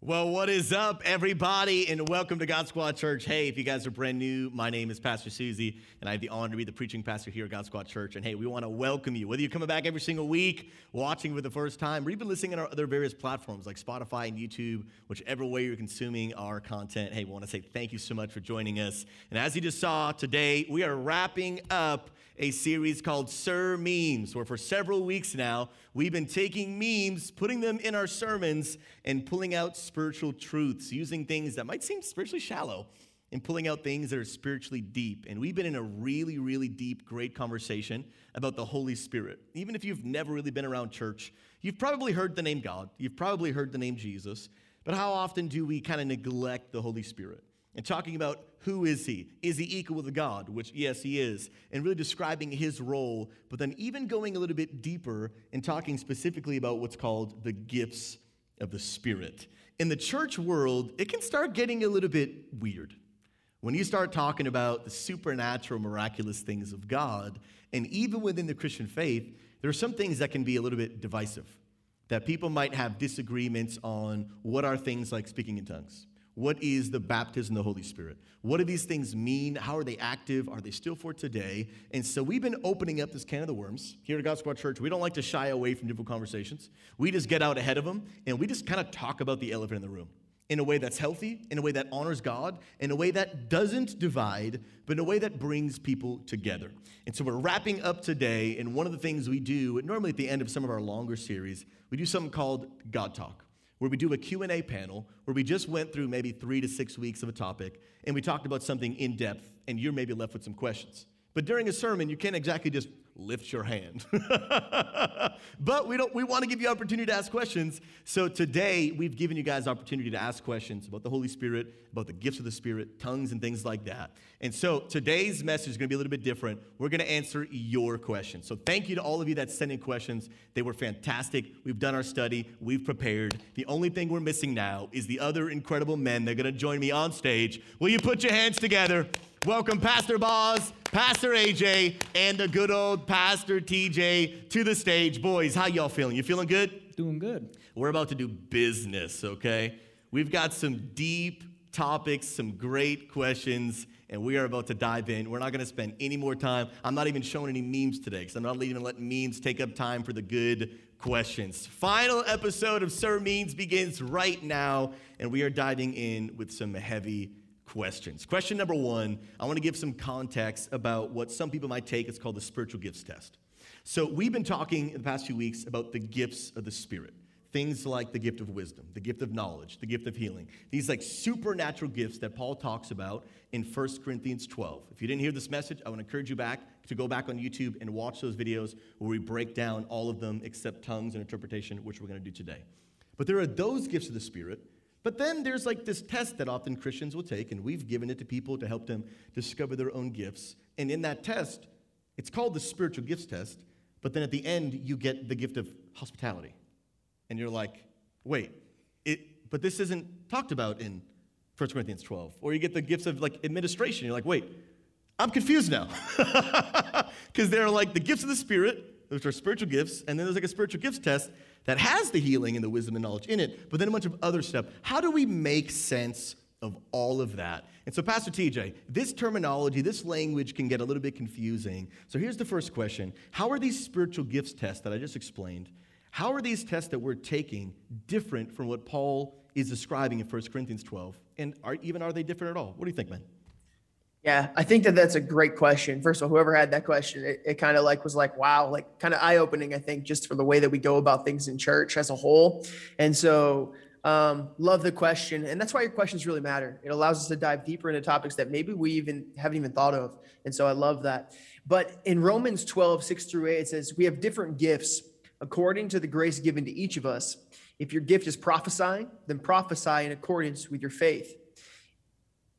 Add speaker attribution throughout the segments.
Speaker 1: Well, what is up, everybody, and welcome to God Squad Church. Hey, if you guys are brand new, my name is Pastor Susie, and I have the honor to be the preaching pastor here at God Squad Church. And hey, we want to welcome you. Whether you're coming back every single week, watching for the first time, or even listening on our other various platforms like Spotify and YouTube, whichever way you're consuming our content, hey, we want to say thank you so much for joining us. And as you just saw today, we are wrapping up a series called Sir Memes, where for several weeks now, we've been taking memes, putting them in our sermons, and pulling out spiritual truths, using things that might seem spiritually shallow and pulling out things that are spiritually deep. And we've been in a really, really deep, great conversation about the Holy Spirit. Even if you've never really been around church, you've probably heard the name God, you've probably heard the name Jesus, but how often do we kind of neglect the Holy Spirit? and talking about who is he? Is he equal with God? Which, yes, he is, and really describing his role, but then even going a little bit deeper and talking specifically about what's called the gifts of the Spirit. In the church world, it can start getting a little bit weird. When you start talking about the supernatural, miraculous things of God, and even within the Christian faith, there are some things that can be a little bit divisive. That people might have disagreements on what are things like speaking in tongues what is the baptism of the Holy Spirit? What do these things mean? How are they active? Are they still for today? And so we've been opening up this can of the worms here at God Squad Church. We don't like to shy away from difficult conversations. We just get out ahead of them and we just kind of talk about the elephant in the room in a way that's healthy, in a way that honors God, in a way that doesn't divide, but in a way that brings people together. And so we're wrapping up today, and one of the things we do, normally at the end of some of our longer series, we do something called God Talk where we do a Q&A panel where we just went through maybe 3 to 6 weeks of a topic and we talked about something in depth and you're maybe left with some questions. But during a sermon, you can't exactly just lift your hand. but we don't we want to give you opportunity to ask questions. So today we've given you guys opportunity to ask questions about the Holy Spirit, about the gifts of the Spirit, tongues and things like that. And so today's message is going to be a little bit different. We're going to answer your questions. So thank you to all of you that sent in questions. They were fantastic. We've done our study, we've prepared. The only thing we're missing now is the other incredible men that are going to join me on stage. Will you put your hands together? Welcome Pastor Boz, Pastor AJ, and the good old Pastor TJ to the stage. Boys, how y'all feeling? You feeling good?
Speaker 2: Doing good.
Speaker 1: We're about to do business, okay? We've got some deep topics, some great questions, and we are about to dive in. We're not going to spend any more time. I'm not even showing any memes today because I'm not even letting memes take up time for the good questions. Final episode of Sir Memes begins right now, and we are diving in with some heavy questions. Question number one I want to give some context about what some people might take. It's called the spiritual gifts test. So, we've been talking in the past few weeks about the gifts of the Spirit. Things like the gift of wisdom, the gift of knowledge, the gift of healing. These like supernatural gifts that Paul talks about in 1 Corinthians 12. If you didn't hear this message, I want to encourage you back to go back on YouTube and watch those videos where we break down all of them except tongues and interpretation, which we're going to do today. But there are those gifts of the Spirit but then there's like this test that often Christians will take, and we've given it to people to help them discover their own gifts. And in that test, it's called the spiritual gifts test, but then at the end, you get the gift of hospitality. And you're like, wait, it, but this isn't talked about in 1 Corinthians 12. Or you get the gifts of like administration. You're like, wait, I'm confused now. Because there are like the gifts of the Spirit, which are spiritual gifts, and then there's like a spiritual gifts test that has the healing and the wisdom and knowledge in it, but then a bunch of other stuff. How do we make sense of all of that? And so, Pastor TJ, this terminology, this language can get a little bit confusing. So, here's the first question How are these spiritual gifts tests that I just explained? How are these tests that we're taking different from what Paul is describing in 1 Corinthians 12? And are, even are they different at all? What do you think, man?
Speaker 2: Yeah, I think that that's a great question. First of all, whoever had that question, it, it kind of like was like, wow, like kind of eye opening, I think, just for the way that we go about things in church as a whole. And so, um, love the question. And that's why your questions really matter. It allows us to dive deeper into topics that maybe we even haven't even thought of. And so I love that. But in Romans 12, 6 through 8, it says, We have different gifts according to the grace given to each of us. If your gift is prophesying, then prophesy in accordance with your faith.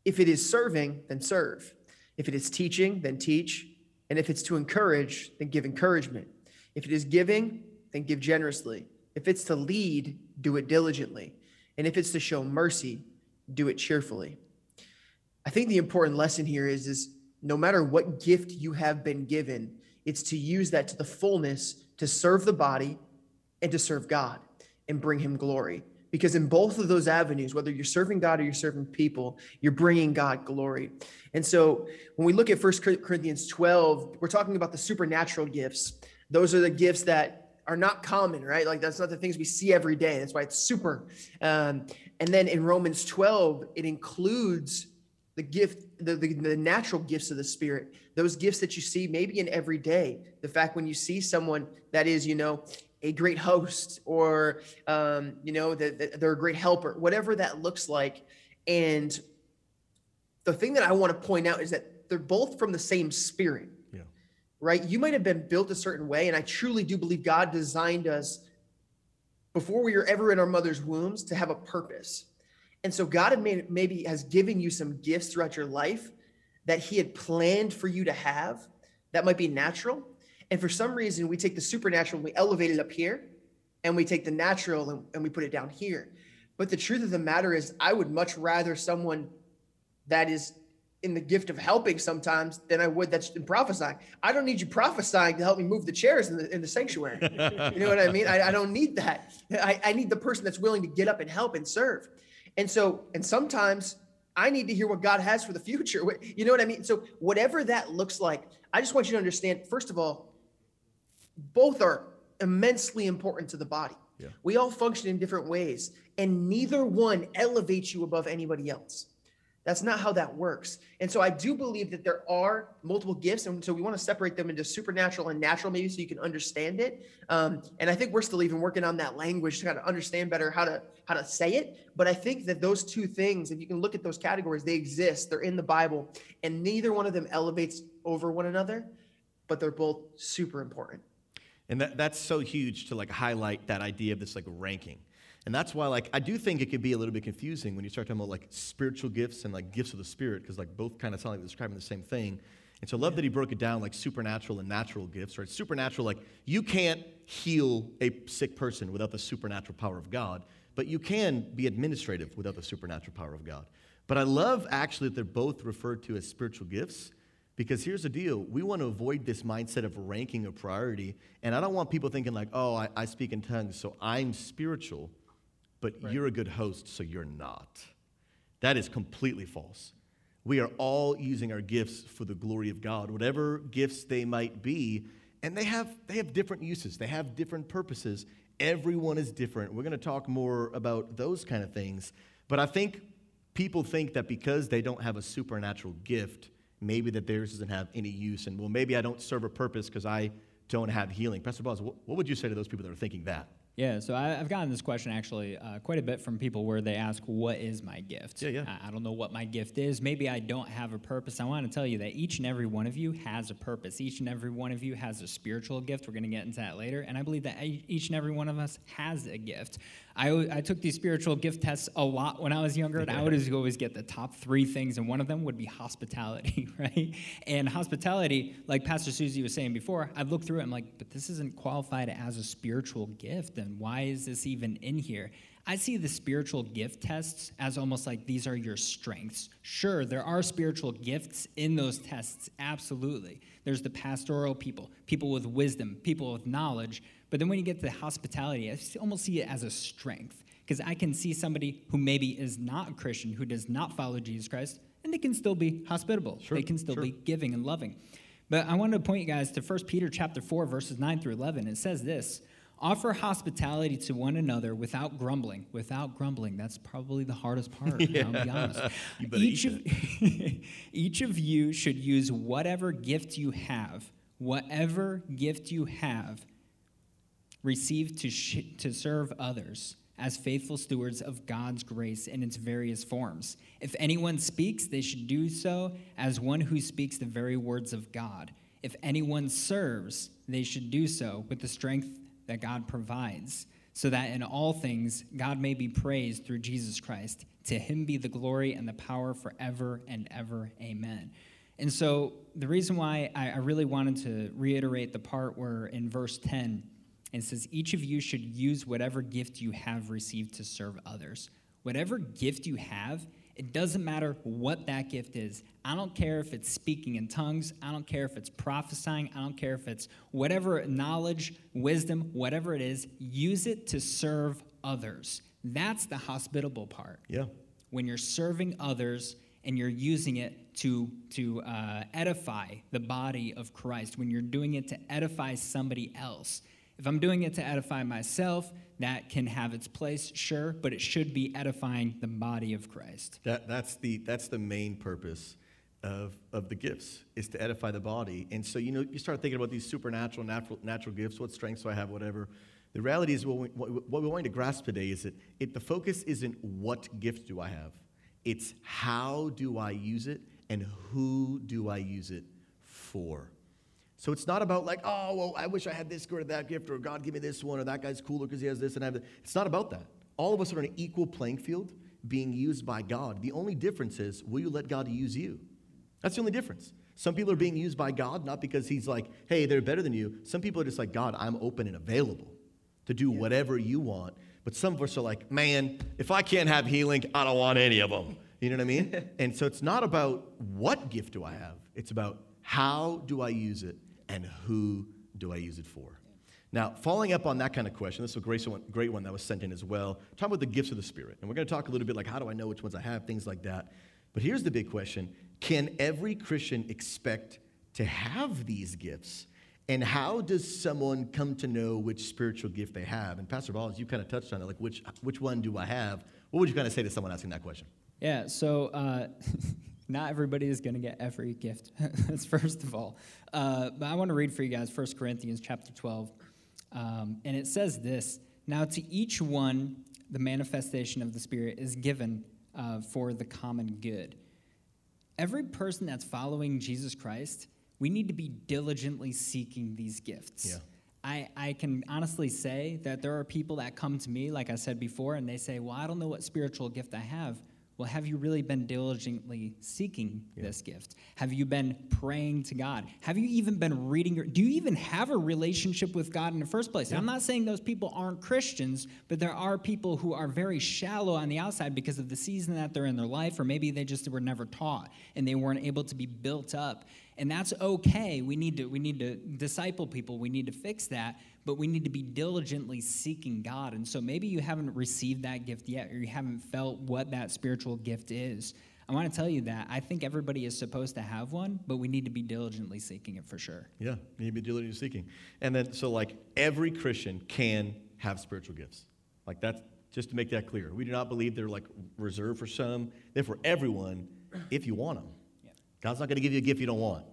Speaker 2: If it is serving, then serve. If it is teaching, then teach. And if it's to encourage, then give encouragement. If it is giving, then give generously. If it's to lead, do it diligently. And if it's to show mercy, do it cheerfully. I think the important lesson here is, is no matter what gift you have been given, it's to use that to the fullness to serve the body and to serve God and bring him glory. Because in both of those avenues, whether you're serving God or you're serving people, you're bringing God glory. And so when we look at First Corinthians 12, we're talking about the supernatural gifts. Those are the gifts that are not common, right? Like that's not the things we see every day. That's why it's super. Um, and then in Romans 12, it includes the gift, the, the, the natural gifts of the Spirit, those gifts that you see maybe in every day. The fact when you see someone that is, you know, a great host or um, you know that they're a great helper whatever that looks like. And the thing that i want to point out is that they're both from the same spirit. Yeah. right? You might have been built a certain way and i truly do believe god designed us before we were ever in our mother's wombs to have a purpose. And so god had made, maybe has given you some gifts throughout your life that he had planned for you to have that might be natural and for some reason, we take the supernatural and we elevate it up here, and we take the natural and, and we put it down here. But the truth of the matter is, I would much rather someone that is in the gift of helping sometimes than I would that's in prophesying. I don't need you prophesying to help me move the chairs in the in the sanctuary. you know what I mean? I, I don't need that. I, I need the person that's willing to get up and help and serve. And so, and sometimes I need to hear what God has for the future. You know what I mean? So whatever that looks like, I just want you to understand, first of all, both are immensely important to the body. Yeah. We all function in different ways, and neither one elevates you above anybody else. That's not how that works. And so I do believe that there are multiple gifts. And so we want to separate them into supernatural and natural, maybe so you can understand it. Um, and I think we're still even working on that language to kind of understand better how to how to say it. But I think that those two things, if you can look at those categories, they exist. They're in the Bible, and neither one of them elevates over one another, but they're both super important.
Speaker 1: And that, that's so huge to like highlight that idea of this like ranking. And that's why like I do think it could be a little bit confusing when you start talking about like spiritual gifts and like gifts of the spirit, because like both kind of sound like they're describing the same thing. And so I love that he broke it down like supernatural and natural gifts, right? Supernatural, like you can't heal a sick person without the supernatural power of God, but you can be administrative without the supernatural power of God. But I love actually that they're both referred to as spiritual gifts because here's the deal we want to avoid this mindset of ranking a priority. And I don't want people thinking, like, oh, I, I speak in tongues, so I'm spiritual, but right. you're a good host, so you're not. That is completely false. We are all using our gifts for the glory of God, whatever gifts they might be. And they have, they have different uses, they have different purposes. Everyone is different. We're going to talk more about those kind of things. But I think people think that because they don't have a supernatural gift, maybe that theirs doesn't have any use, and well, maybe I don't serve a purpose because I don't have healing. Pastor Boz, what, what would you say to those people that are thinking that?
Speaker 3: Yeah, so I, have gotten this question actually uh, quite a bit from people where they ask, What is my gift?
Speaker 1: Yeah, yeah.
Speaker 3: I, I, don't know what my gift is. Maybe I don't have a purpose. I want to tell you that each and every one of you has a purpose. Each and every one of you has a spiritual gift. We're going to get into that later. And I believe that each and every one of us has a gift. I, I took these spiritual gift tests a lot when I was younger, and I would always get the top three things, and one of them would be hospitality, right? And hospitality, like Pastor Susie was saying before, I've looked through it, I'm like, but this isn't qualified as a spiritual gift, and why is this even in here? I see the spiritual gift tests as almost like these are your strengths. Sure, there are spiritual gifts in those tests, absolutely. There's the pastoral people, people with wisdom, people with knowledge, but then when you get to hospitality, I almost see it as a strength because I can see somebody who maybe is not a Christian, who does not follow Jesus Christ, and they can still be hospitable. Sure, they can still sure. be giving and loving. But I wanted to point you guys to 1 Peter chapter 4, verses 9 through 11. It says this offer hospitality to one another without grumbling. Without grumbling, that's probably the hardest part, yeah. I'll be honest. each, of, each of you should use whatever gift you have, whatever gift you have received to, sh- to serve others as faithful stewards of God's grace in its various forms. If anyone speaks, they should do so as one who speaks the very words of God. If anyone serves, they should do so with the strength that God provides, so that in all things God may be praised through Jesus Christ. To him be the glory and the power forever and ever. Amen. And so, the reason why I, really wanted to reiterate the part where in verse 10, it says, Each of you should use whatever gift you have received to serve others. Whatever gift you have, it doesn't matter what that gift is. I don't care if it's speaking in tongues. I don't care if it's prophesying. I don't care if it's whatever knowledge, wisdom, whatever it is. Use it to serve others. That's the hospitable part.
Speaker 1: Yeah.
Speaker 3: When you're serving others and you're using it to, to uh, edify the body of Christ, when you're doing it to edify somebody else. If I'm doing it to edify myself, that can have its place, sure, but it should be edifying the body of Christ.
Speaker 1: That, that's, the, that's the main purpose of, of the gifts, is to edify the body. And so, you know, you start thinking about these supernatural, natural, natural gifts, what strengths do I have, whatever. The reality is, what, we, what, what we want to grasp today is that it, the focus isn't what gift do I have, it's how do I use it and who do I use it for. So it's not about like, oh, well, I wish I had this gift or that gift, or God give me this one, or that guy's cooler because he has this and I have that. It's not about that. All of us are on an equal playing field being used by God. The only difference is, will you let God use you? That's the only difference. Some people are being used by God not because he's like, hey, they're better than you. Some people are just like, God, I'm open and available to do whatever you want. But some of us are like, man, if I can't have healing, I don't want any of them. You know what I mean? and so it's not about what gift do I have, it's about how do I use it and who do I use it for? Now, following up on that kind of question, this is a great one, great one that was sent in as well. Talk about the gifts of the Spirit. And we're going to talk a little bit like how do I know which ones I have, things like that. But here's the big question Can every Christian expect to have these gifts? And how does someone come to know which spiritual gift they have? And Pastor Boz, you kind of touched on it, like which, which one do I have? What would you kind of say to someone asking that question?
Speaker 3: Yeah, so uh, not everybody is going to get every gift. That's first of all. Uh, but I want to read for you guys 1 Corinthians chapter 12. Um, and it says this Now to each one, the manifestation of the Spirit is given uh, for the common good. Every person that's following Jesus Christ, we need to be diligently seeking these gifts.
Speaker 1: Yeah.
Speaker 3: I, I can honestly say that there are people that come to me, like I said before, and they say, Well, I don't know what spiritual gift I have. Well, have you really been diligently seeking yeah. this gift? Have you been praying to God? Have you even been reading? Your, do you even have a relationship with God in the first place? Yeah. I'm not saying those people aren't Christians, but there are people who are very shallow on the outside because of the season that they're in their life, or maybe they just were never taught and they weren't able to be built up and that's okay we need to we need to disciple people we need to fix that but we need to be diligently seeking god. And so maybe you haven't received that gift yet or you haven't felt what that spiritual gift is. I want to tell you that i think everybody is supposed to have one but we need to be diligently seeking it for sure.
Speaker 1: Yeah you need to be diligently seeking. And then so like every christian can have spiritual gifts. Like that's just to make that clear. We do not believe they're like reserved for some. They're for everyone if you want them God's not going to give you a gift you don't want.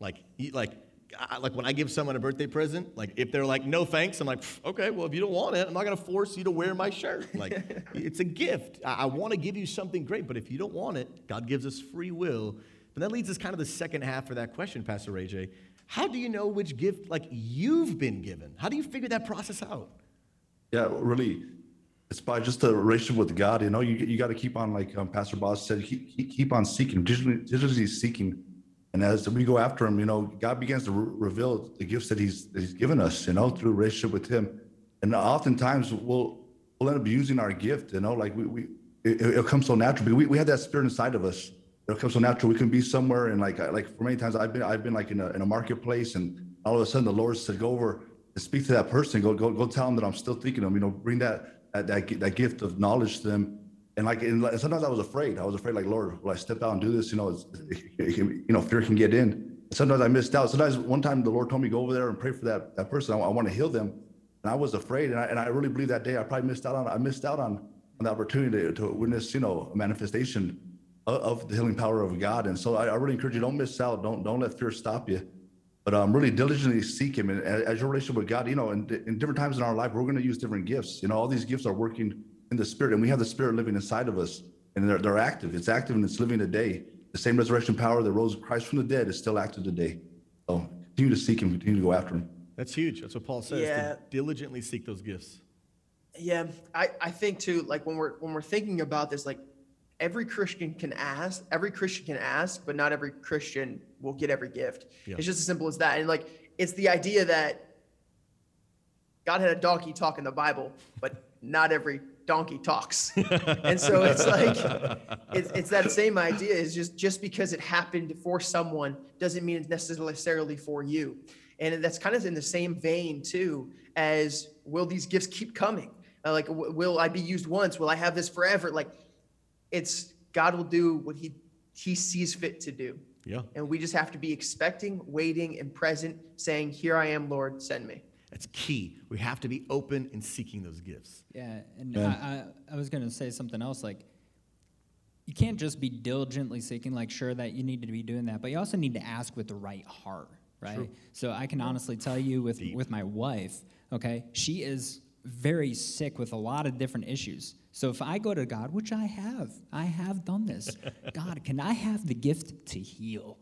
Speaker 1: Like, like, I, like when I give someone a birthday present, like if they're like, no thanks, I'm like, okay, well, if you don't want it, I'm not going to force you to wear my shirt. Like, it's a gift. I, I want to give you something great, but if you don't want it, God gives us free will. But that leads us kind of the second half for that question, Pastor AJ. How do you know which gift, like, you've been given? How do you figure that process out?
Speaker 4: Yeah, really, it's by just a relationship with God. You know, you, you got to keep on, like um, Pastor Boz said, keep, keep on seeking, digitally, digitally seeking. And as we go after Him, you know, God begins to re- reveal the gifts that He's that He's given us. You know, through relationship with Him. And oftentimes we'll we'll end up using our gift. You know, like we we it, it'll so naturally. We we have that spirit inside of us. It'll come so natural. We can be somewhere and like like for many times I've been I've been like in a in a marketplace and all of a sudden the Lord said go over and speak to that person. Go go go tell them that I'm still thinking of them. You know, bring that that, that, that gift of knowledge to them. And like, and sometimes I was afraid. I was afraid, like, Lord, will I step out and do this? You know, you know, fear can get in. Sometimes I missed out. Sometimes one time the Lord told me go over there and pray for that that person. I, I want to heal them, and I was afraid. And I, and I really believe that day I probably missed out on. I missed out on, on the opportunity to, to witness, you know, a manifestation of, of, the healing power of God. And so I, I really encourage you: don't miss out. Don't don't let fear stop you but um, really diligently seek him and as your relationship with god you know in, in different times in our life we're going to use different gifts you know all these gifts are working in the spirit and we have the spirit living inside of us and they're, they're active it's active and it's living today the same resurrection power that rose christ from the dead is still active today so continue to seek him continue to go after him
Speaker 1: that's huge that's what paul says yeah. to diligently seek those gifts
Speaker 2: yeah I, I think too like when we're when we're thinking about this like every Christian can ask, every Christian can ask, but not every Christian will get every gift. Yeah. It's just as simple as that. And like, it's the idea that God had a donkey talk in the Bible, but not every donkey talks. and so it's like, it's, it's that same idea is just, just because it happened for someone doesn't mean it's necessarily for you. And that's kind of in the same vein too, as will these gifts keep coming? Uh, like, w- will I be used once? Will I have this forever? Like, it's God will do what He He sees fit to do,
Speaker 1: Yeah.
Speaker 2: and we just have to be expecting, waiting, and present, saying, "Here I am, Lord, send me."
Speaker 1: That's key. We have to be open and seeking those gifts.
Speaker 3: Yeah, and I, I, I was going to say something else. Like, you can't just be diligently seeking, like, sure that you need to be doing that, but you also need to ask with the right heart, right? So I can honestly tell you with,
Speaker 1: Deep.
Speaker 3: with my wife, okay, she is very sick with a lot of different issues. So if I go to God, which I have, I have done this, God, can I have the gift to heal?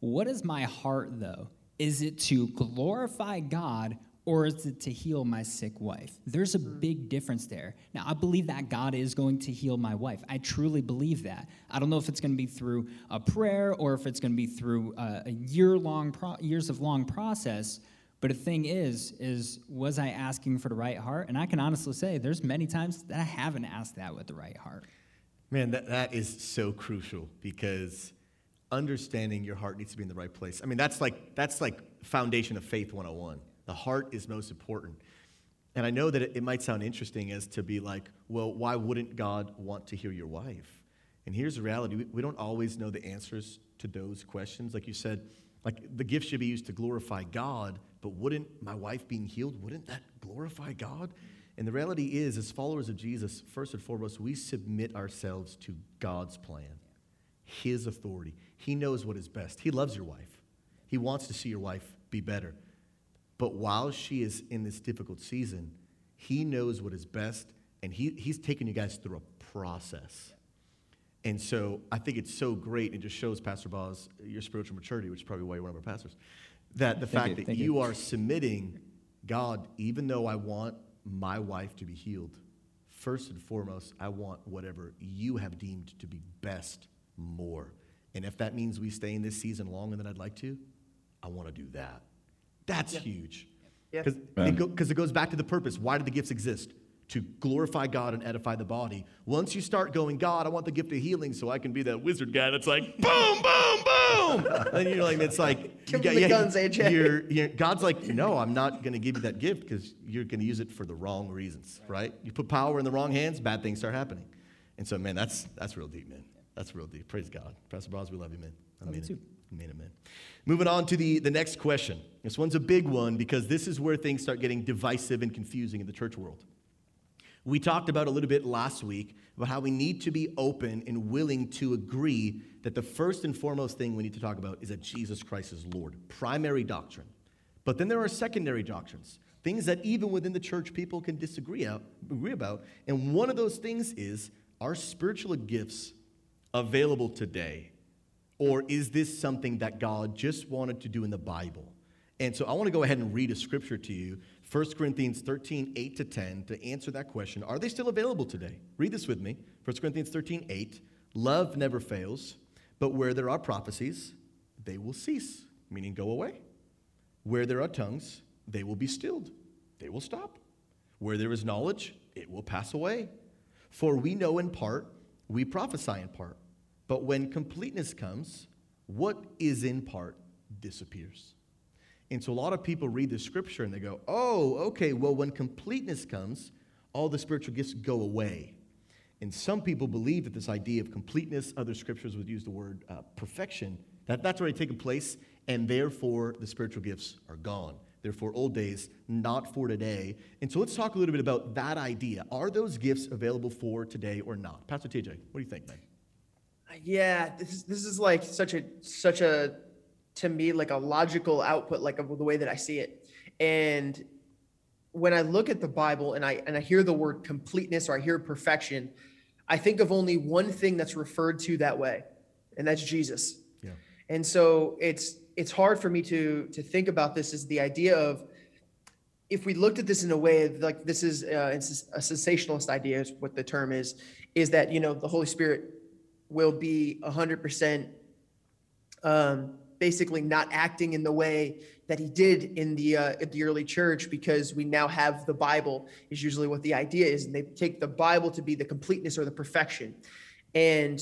Speaker 3: What is my heart, though? Is it to glorify God or is it to heal my sick wife? There's a big difference there. Now, I believe that God is going to heal my wife. I truly believe that. I don't know if it's going to be through a prayer or if it's going to be through uh, a, a year-long pro- years of long process. But the thing is, is was I asking for the right heart? And I can honestly say, there's many times that I haven't asked that with the right heart.
Speaker 1: Man, that, that is so crucial because understanding your heart needs to be in the right place. I mean, that's like that's like foundation of faith 101. The heart is most important. And I know that it, might sound interesting as to be like, well, why wouldn't God want to hear your wife? And here's the reality we don't always know the answers to those questions. Like you said, like the gift should be used to glorify God, but wouldn't my wife being healed, wouldn't that glorify God? And the reality is, as followers of Jesus, first and foremost, we submit ourselves to God's plan, His authority. He knows what is best. He loves your wife, He wants to see your wife be better. But while she is in this difficult season, He knows what is best, and he, He's taking you guys through a process. And so I think it's so great. It just shows, Pastor Boz, your spiritual maturity, which is probably why you're one of our pastors, that the
Speaker 3: Thank
Speaker 1: fact
Speaker 3: you,
Speaker 1: that you
Speaker 3: you.
Speaker 1: are submitting, God, even though I want my wife to be healed, first and foremost, I want whatever you have deemed to be best more. And if that means we stay in this season longer than I'd like to, I want to do that. That's huge.
Speaker 2: Yeah.
Speaker 1: Because it, go, 'cause it goes back to the purpose. Why do the gifts exist? To glorify God and edify the body. Once you start going, God, I want the gift of healing so I can be that wizard guy that's like, boom, boom, boom. and you're like, it's like,
Speaker 2: Give
Speaker 1: you
Speaker 2: him the guns, AJ.
Speaker 1: You're, you're, God's like, no, I'm not going to give you that gift because you're going to use it for the wrong reasons, right? You put power in the wrong hands, bad things start happening. And so, man, that's, that's real deep, man. That's real deep. Praise God. Pastor Boz, we love you, man. I
Speaker 3: Love you
Speaker 1: mean
Speaker 3: too.
Speaker 1: it. Amen, amen. Moving on to the, the next question. This one's a big one because this is where things start getting divisive and confusing in the church world. We talked about a little bit last week about how we need to be open and willing to agree that the first and foremost thing we need to talk about is that Jesus Christ is Lord, primary doctrine. But then there are secondary doctrines, things that even within the church people can disagree out, agree about. And one of those things is are spiritual gifts available today? Or is this something that God just wanted to do in the Bible? And so I want to go ahead and read a scripture to you 1 Corinthians 13, 8 to 10, to answer that question. Are they still available today? Read this with me 1 Corinthians 13, 8. Love never fails, but where there are prophecies, they will cease, meaning go away. Where there are tongues, they will be stilled, they will stop. Where there is knowledge, it will pass away. For we know in part, we prophesy in part. But when completeness comes, what is in part disappears. And so a lot of people read the scripture and they go, oh, okay, well, when completeness comes, all the spiritual gifts go away. And some people believe that this idea of completeness, other scriptures would use the word uh, perfection, that that's already taken place, and therefore the spiritual gifts are gone. Therefore, old days, not for today. And so let's talk a little bit about that idea. Are those gifts available for today or not? Pastor TJ, what do you think, man?
Speaker 2: Yeah, this is this is like such a such a to me like a logical output like of the way that I see it. And when I look at the Bible and I and I hear the word completeness or I hear perfection, I think of only one thing that's referred to that way, and that's Jesus.
Speaker 1: Yeah.
Speaker 2: And so it's it's hard for me to to think about this as the idea of if we looked at this in a way like this is uh, a cessationist idea is what the term is is that you know the Holy Spirit will be 100% um, basically not acting in the way that he did in the uh, at the early church because we now have the Bible is usually what the idea is and they take the Bible to be the completeness or the perfection. And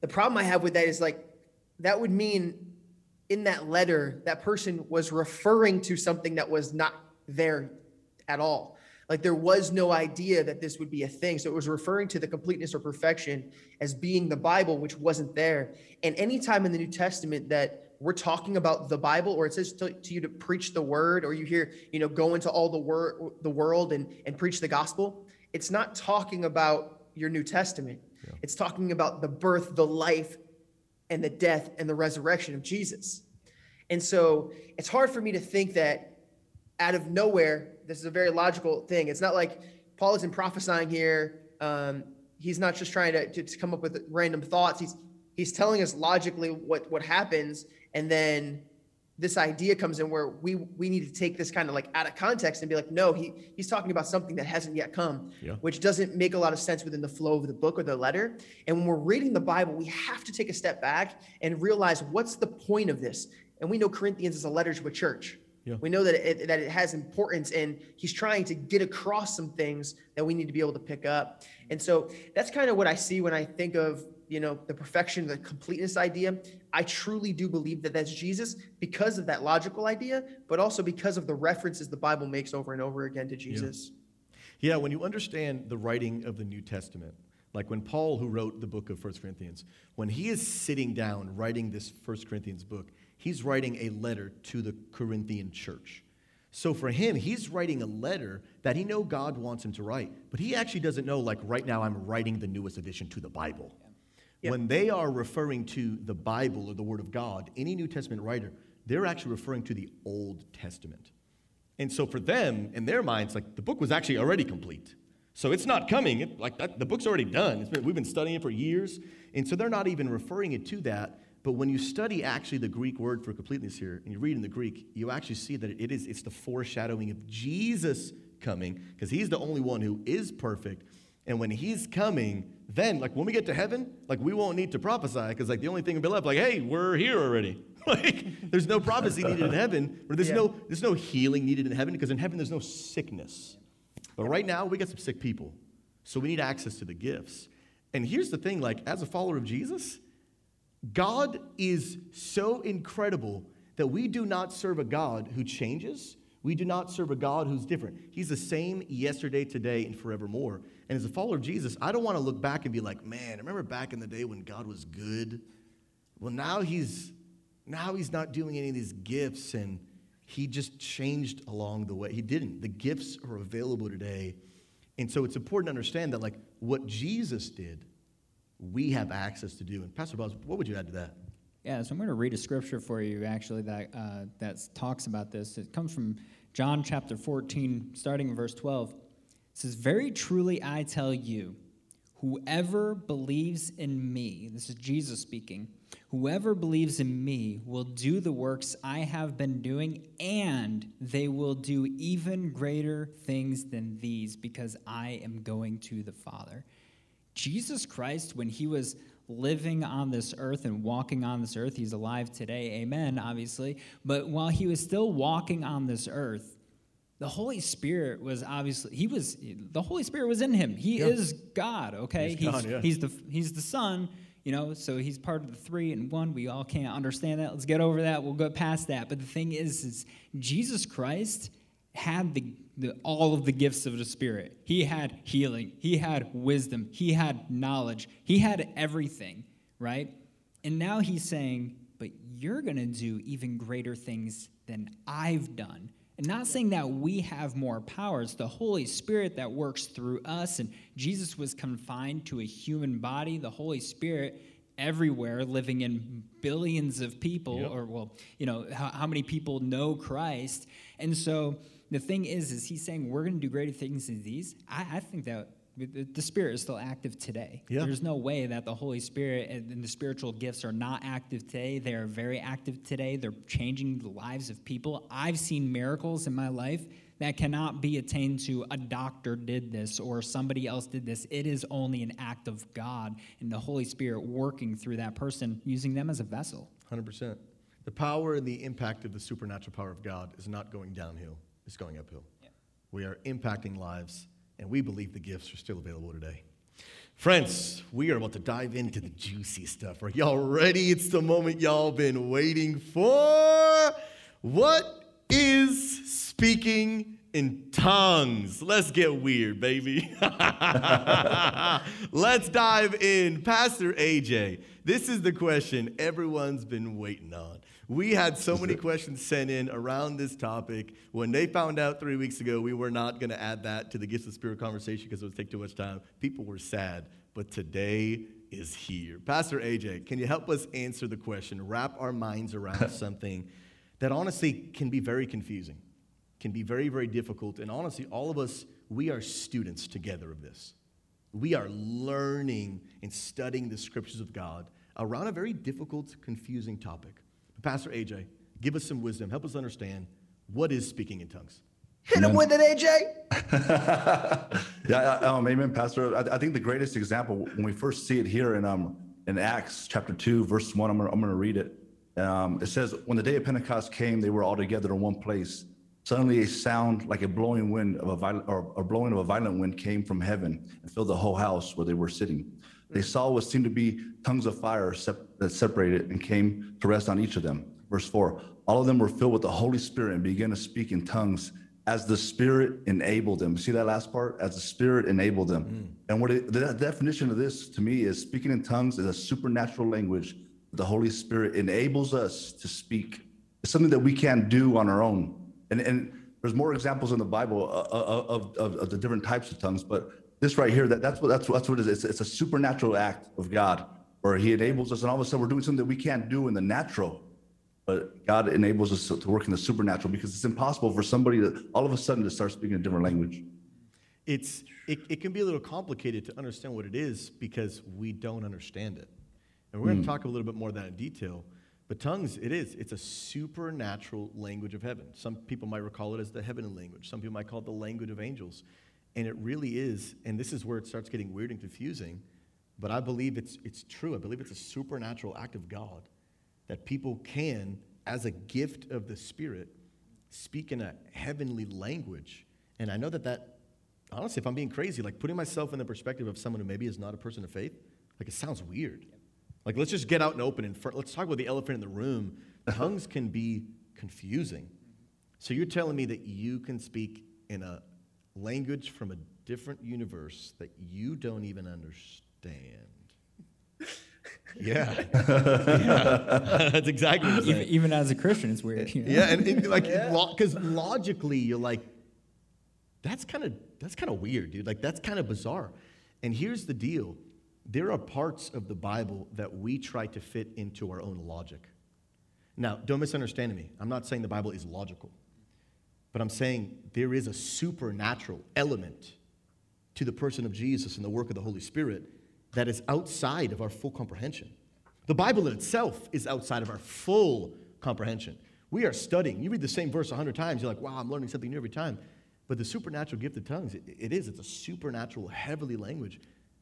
Speaker 2: the problem I have with that is like that would mean in that letter that person was referring to something that was not there at all Like there was no idea that this would be a thing. So it was referring to the completeness or perfection as being the Bible, which wasn't there. And anytime in the New Testament that we're talking about the Bible, or it says to, to you to preach the word, or you hear, you know, go into all the word the world and, and preach the gospel, it's not talking about your New Testament. Yeah. It's talking about the birth, the life, and the death and the resurrection of Jesus. And so it's hard for me to think that out of nowhere, this is a very logical thing. It's not like Paul isn't prophesying here. Um, he's not just trying to, to, to come up with random thoughts. He's he's telling us logically what what happens, and then this idea comes in where we we need to take this kind of like out of context and be like, no, he he's talking about something that hasn't yet come, yeah. which doesn't make a lot of sense within the flow of the book or the letter. And when we're reading the Bible, we have to take a step back and realize what's the point of this. And we know Corinthians is a letter to a church. Yeah. We know that it, that it has importance, and he's trying to get across some things that we need to be able to pick up. And so that's kind of what I see when I think of you know the perfection, the completeness idea. I truly do believe that that's Jesus because of that logical idea, but also because of the references the Bible makes over and over again to Jesus.
Speaker 1: Yeah, yeah when you understand the writing of the New Testament, like when Paul, who wrote the book of First Corinthians, when he is sitting down writing this First Corinthians book, he's writing a letter to the Corinthian church. So for him, he's writing a letter that he know God wants him to write, but he actually doesn't know like right now I'm writing the newest edition to the Bible. Yeah. When they are referring to the Bible or the Word of God, any New Testament writer, they're actually referring to the Old Testament. And so for them, in their minds, like the book was actually already complete. So it's not coming. It, like that, the book's already done. Been, we've been studying it for years. And so they're not even referring it to that. But when you study actually the Greek word for completeness here, and you read in the Greek, you actually see that it is it's the foreshadowing of Jesus coming, because he's the only one who is perfect. And when he's coming, then like when we get to heaven, like we won't need to prophesy, because like the only thing will be left, like, hey, we're here already. like there's no prophecy needed in heaven, or there's yeah. no there's no healing needed in heaven, because in heaven there's no sickness. But right now we got some sick people. So we need access to the gifts. And here's the thing, like as a follower of Jesus, God is so incredible that we do not serve a God who changes. We do not serve a God who's different. He's the same yesterday, today, and forevermore. And as a follower of Jesus, I don't want to look back and be like, man, remember back in the day when God was good? Well, now he's now he's not doing any of these gifts and he just changed along the way. He didn't. The gifts are available today. And so it's important to understand that like what Jesus did we have access to do. And Pastor Boz, what would you add to that?
Speaker 3: Yeah, so I'm going to read a scripture for you actually that uh, that talks about this. It comes from John chapter 14, starting in verse 12. It says, "Very truly I tell you, whoever believes in me, this is Jesus speaking, whoever believes in me will do the works I have been doing, and they will do even greater things than these, because I am going to the Father." Jesus Christ, when he was living on this earth and walking on this earth, he's alive today, amen, obviously. But while he was still walking on this earth, the Holy Spirit was obviously he was the Holy Spirit was in him. He yeah. is God, okay? He's, God, yeah. he's the he's the Son, you know, so he's part of the three and one. We all can't understand that. Let's get over that. We'll go past that. But the thing is, is Jesus Christ had the, the, all of the gifts of the Spirit. He had healing, he had wisdom, he had knowledge, he had everything, right? And now he's saying, but you're going to do even greater things than I've done. And not saying that we have more power, it's the Holy Spirit that works through us. And Jesus was confined to a human body. The Holy Spirit everywhere, living in billions of people, yep. or well, you know, how, how many people know Christ. And so the thing is, is he's saying we're going to do greater things than these. I, I think that the Spirit is still active today. Yeah. There's no way that the Holy Spirit and the spiritual gifts are not active today. They are very active today. They're changing the lives of people. I've seen miracles in my life that cannot be attained to a doctor did this or somebody else did this. It is only an act of God and the Holy Spirit working through that person, using them as a vessel.
Speaker 1: 100%. The power and the impact of the supernatural power of God is not going downhill is going uphill. Yeah. We are impacting lives, and we believe the gifts are still available today. Friends, we are about to dive into the juicy stuff. Are y'all ready? It's the moment y'all been waiting for. What is speaking in tongues. Let's get weird, baby. Let's dive in. Pastor AJ, this is the question everyone's been waiting on. We had so many questions sent in around this topic. When they found out three weeks ago we were not going to add that to the Gifts of Spirit conversation because it would take too much time, people were sad. But today is here. Pastor AJ, can you help us answer the question, wrap our minds around something that honestly can be very confusing? can be very, very difficult. And honestly, all of us, we are students together of this. We are learning and studying the scriptures of God around a very difficult, confusing topic. Pastor AJ, give us some wisdom. Help us understand what is speaking in tongues.
Speaker 2: Hit him with it, AJ.
Speaker 4: yeah, um, amen, Pastor. I, I, think the greatest example when we first see it here in um in Acts chapter two, verse one. I'm gonna, I'm gonna read it. Um, it says, "When the day of Pentecost came, they were all together in one place." Suddenly, a sound like a blowing wind of a violent, or a blowing of a violent wind came from heaven and filled the whole house where they were sitting. They saw what seemed to be tongues of fire that separated and came to rest on each of them. Verse four: All of them were filled with the Holy Spirit and began to speak in tongues as the Spirit enabled them. See that last part? As the Spirit enabled them. Mm. And what it, the definition of this to me is speaking in tongues is a supernatural language. The Holy Spirit enables us to speak. It's something that we can't do on our own. And, and there's more examples in the Bible uh, uh, of, of, of the different types of tongues, but this right here, that, that's what that's, that's what it is. It's, it's a supernatural act of God where He enables us, and all of a sudden we're doing something that we can't do in the natural, but God enables us to work in the supernatural because it's impossible for somebody to all of a sudden to start speaking a different language.
Speaker 1: It's it, it can be a little complicated to understand what it is because we don't understand it, and we're going to hmm. talk a little bit more of that in detail. But tongues, it is. It's a supernatural language of heaven. Some people might recall it as the heavenly language. Some people might call it the language of angels. And it really is, and this is where it starts getting weird and confusing, but I believe it's, it's true. I believe it's a supernatural act of God that people can, as a gift of the Spirit, speak in a heavenly language. And I know that that, honestly, if I'm being crazy, like putting myself in the perspective of someone who maybe is not a person of faith, like it sounds weird. Like, let's just get out and open in front. Let's talk about the elephant in the room. Tongues can be confusing. So, you're telling me that you can speak in a language from a different universe that you don't even understand. Yeah. yeah. That's exactly what
Speaker 3: even, even, as a Christian, it's weird.
Speaker 1: You know? Yeah, and, and like, because yeah. lo- logically, you're like, that's kind of that's kind of weird, dude. Like, that's kind of bizarre. And here's the deal there are parts of the Bible that we try to fit into our own logic. Now, don't misunderstand me. I'm not saying the Bible is logical, but I'm saying there is a supernatural element to the person of Jesus and the work of the Holy Spirit that is outside of our full comprehension. The Bible in itself is outside of our full comprehension. We are studying. You read the same verse a hundred times, you're like, wow, I'm learning something new every time. But the supernatural gift of tongues, it, it is. It's a supernatural, heavenly language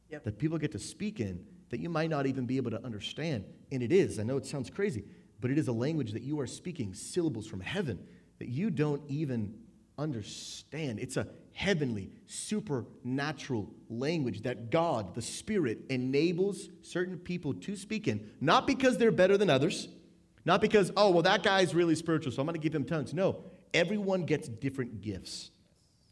Speaker 1: yep. that people get to speak in that you might not even be able to understand. And it is. I know it sounds crazy, but it is a language that you are speaking syllables from heaven that you don't even understand. It's a heavenly, supernatural language that God, the Spirit, enables certain people to speak in, not because they're better than others, not because, oh, well, that guy's really spiritual, so I'm going to give him tongues. No, everyone gets different gifts.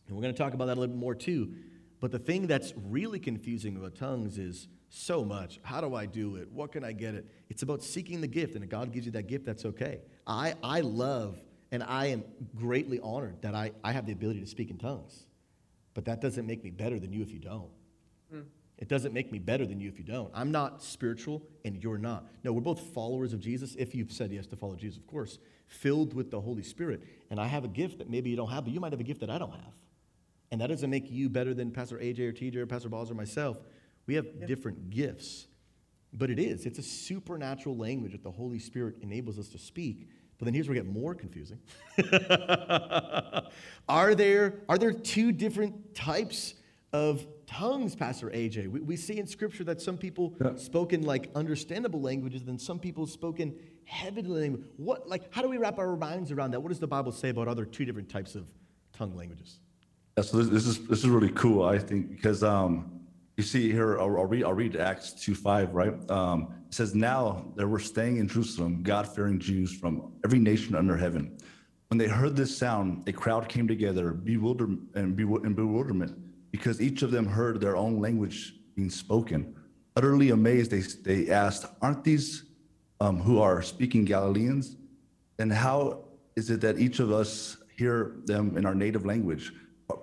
Speaker 1: And we're going to talk about that a little bit more too. But the thing that's really confusing about tongues is so much. How do I do it? What can I get it? It's about seeking the gift, and if God gives you that gift, that's okay. I, I love and I am greatly honored that I, I have the ability to speak in tongues. But that doesn't make me better than you if you don't. Mm. It doesn't make me better than you if you don't. I'm not spiritual and you're not. No, we're both followers of Jesus, if you've said yes to follow Jesus, of course, filled with the Holy Spirit. And I have a gift that maybe you don't have, but you might have a gift that I don't have. And that doesn't make you better than Pastor AJ or TJ or Pastor Boz or myself. We have yeah. different gifts. But it is, it's a supernatural language that the Holy Spirit enables us to speak. But then here's where it gets more confusing. are, there, are there two different types of tongues, Pastor AJ? We, we see in Scripture that some people yeah. spoke in like understandable languages, then some people spoke in heavenly language. What, like, how do we wrap our minds around that? What does the Bible say about other two different types of tongue languages?
Speaker 4: Yeah, so this, this, is this is really cool, I think, because um, you see here, I'll, I'll, read I'll read Acts two five, right? Um, it says, "Now there were staying in Jerusalem God-fearing Jews from every nation under heaven. When they heard this sound, a crowd came together, bewildered and bewil- in bewilderment, because each of them heard their own language being spoken. Utterly amazed, they, they asked, Aren't these um, who are speaking Galileans? And how is it that each of us hear them in our native language?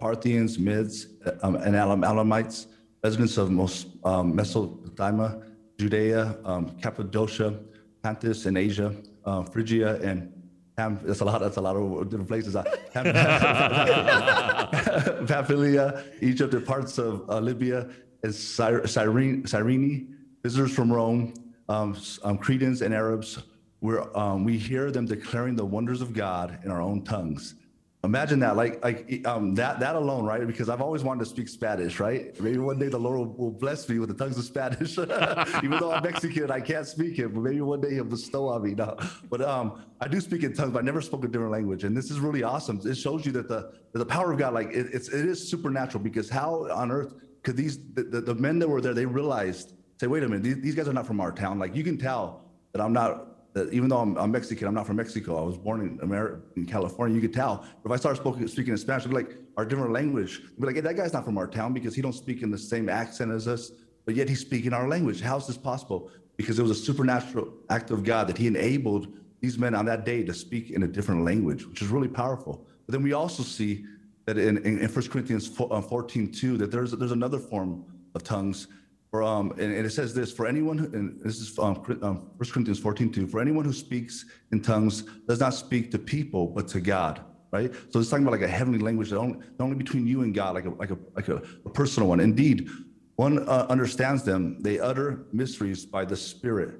Speaker 4: Parthians, Medes, um, and Elamites, residents of um, Mesopotamia, Judea, um, Cappadocia, Pontus, in Asia, uh, Phrygia, and Ham, that's a lot. That's a lot of different places. Uh, Pamphylia, Egypt, and parts of uh, Libya, and Cyrene, Cyrene, visitors from Rome, um, um, Cretans and Arabs. Um, we hear them declaring the wonders of God in our own tongues. Imagine that, like, like um, that, that alone, right? Because I've always wanted to speak Spanish, right? Maybe one day the Lord will, will bless me with the tongues of Spanish. Even though I'm Mexican, I can't speak it, but maybe one day He'll bestow on me. No, but um, I do speak in tongues, but I never spoke a different language, and this is really awesome. It shows you that the that the power of God, like, it, it's it is supernatural. Because how on earth could these the, the, the men that were there? They realized, say, wait a minute, these, these guys are not from our town. Like, you can tell that I'm not that even though I'm, I'm Mexican, I'm not from Mexico. I was born in America, in California. You could tell. If I start speaking, speaking in Spanish, it'd be like our different language. It'd be like, hey, that guy's not from our town because he don't speak in the same accent as us, but yet he's speaking our language. How is this possible? Because it was a supernatural act of God that he enabled these men on that day to speak in a different language, which is really powerful. But then we also see that in, in, in 1 Corinthians uh, 14, 2, that there's, there's another form of tongues for, um, and, and it says this for anyone, who- and this is um, um, 1 Corinthians 14, 2, for anyone who speaks in tongues does not speak to people, but to God, right? So it's talking about like a heavenly language that only, only between you and God, like a, like a, like a, a personal one. Indeed, one uh, understands them, they utter mysteries by the Spirit.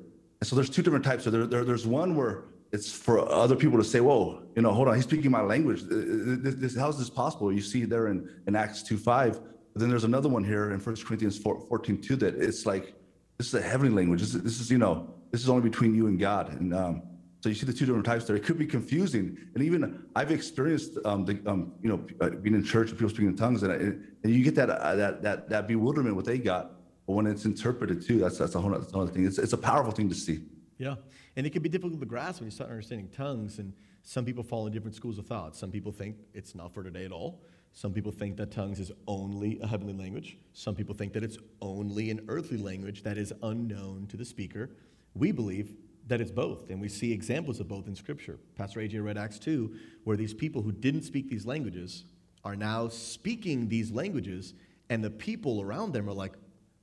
Speaker 4: And so there's two different types. So there, there, there's one where it's for other people to say, whoa, you know, hold on, he's speaking my language. This, this, how is this possible? You see there in, in Acts 2, 5. Then there's another one here in 1 Corinthians 4, 14, 2, that it's like, this is a heavenly language. This is, this is, you know, this is only between you and God. And um, so you see the two different types there. It could be confusing. And even I've experienced, um, the, um, you know, uh, being in church and people speaking in tongues, and, I- and you get that, uh, that, that, that bewilderment what they got. But when it's interpreted too, that's, that's a whole other thing. It's, it's a powerful thing to see.
Speaker 1: Yeah. And it can be difficult to grasp when you start understanding tongues. And some people fall in different schools of thought. Some people think it's not for today at all. Some people think that tongues is only a heavenly language. Some people think that it's only an earthly language that is unknown to the speaker. We believe that it's both. And we see examples of both in Scripture. Pastor AJ read Acts 2, where these people who didn't speak these languages are now speaking these languages. And the people around them are like,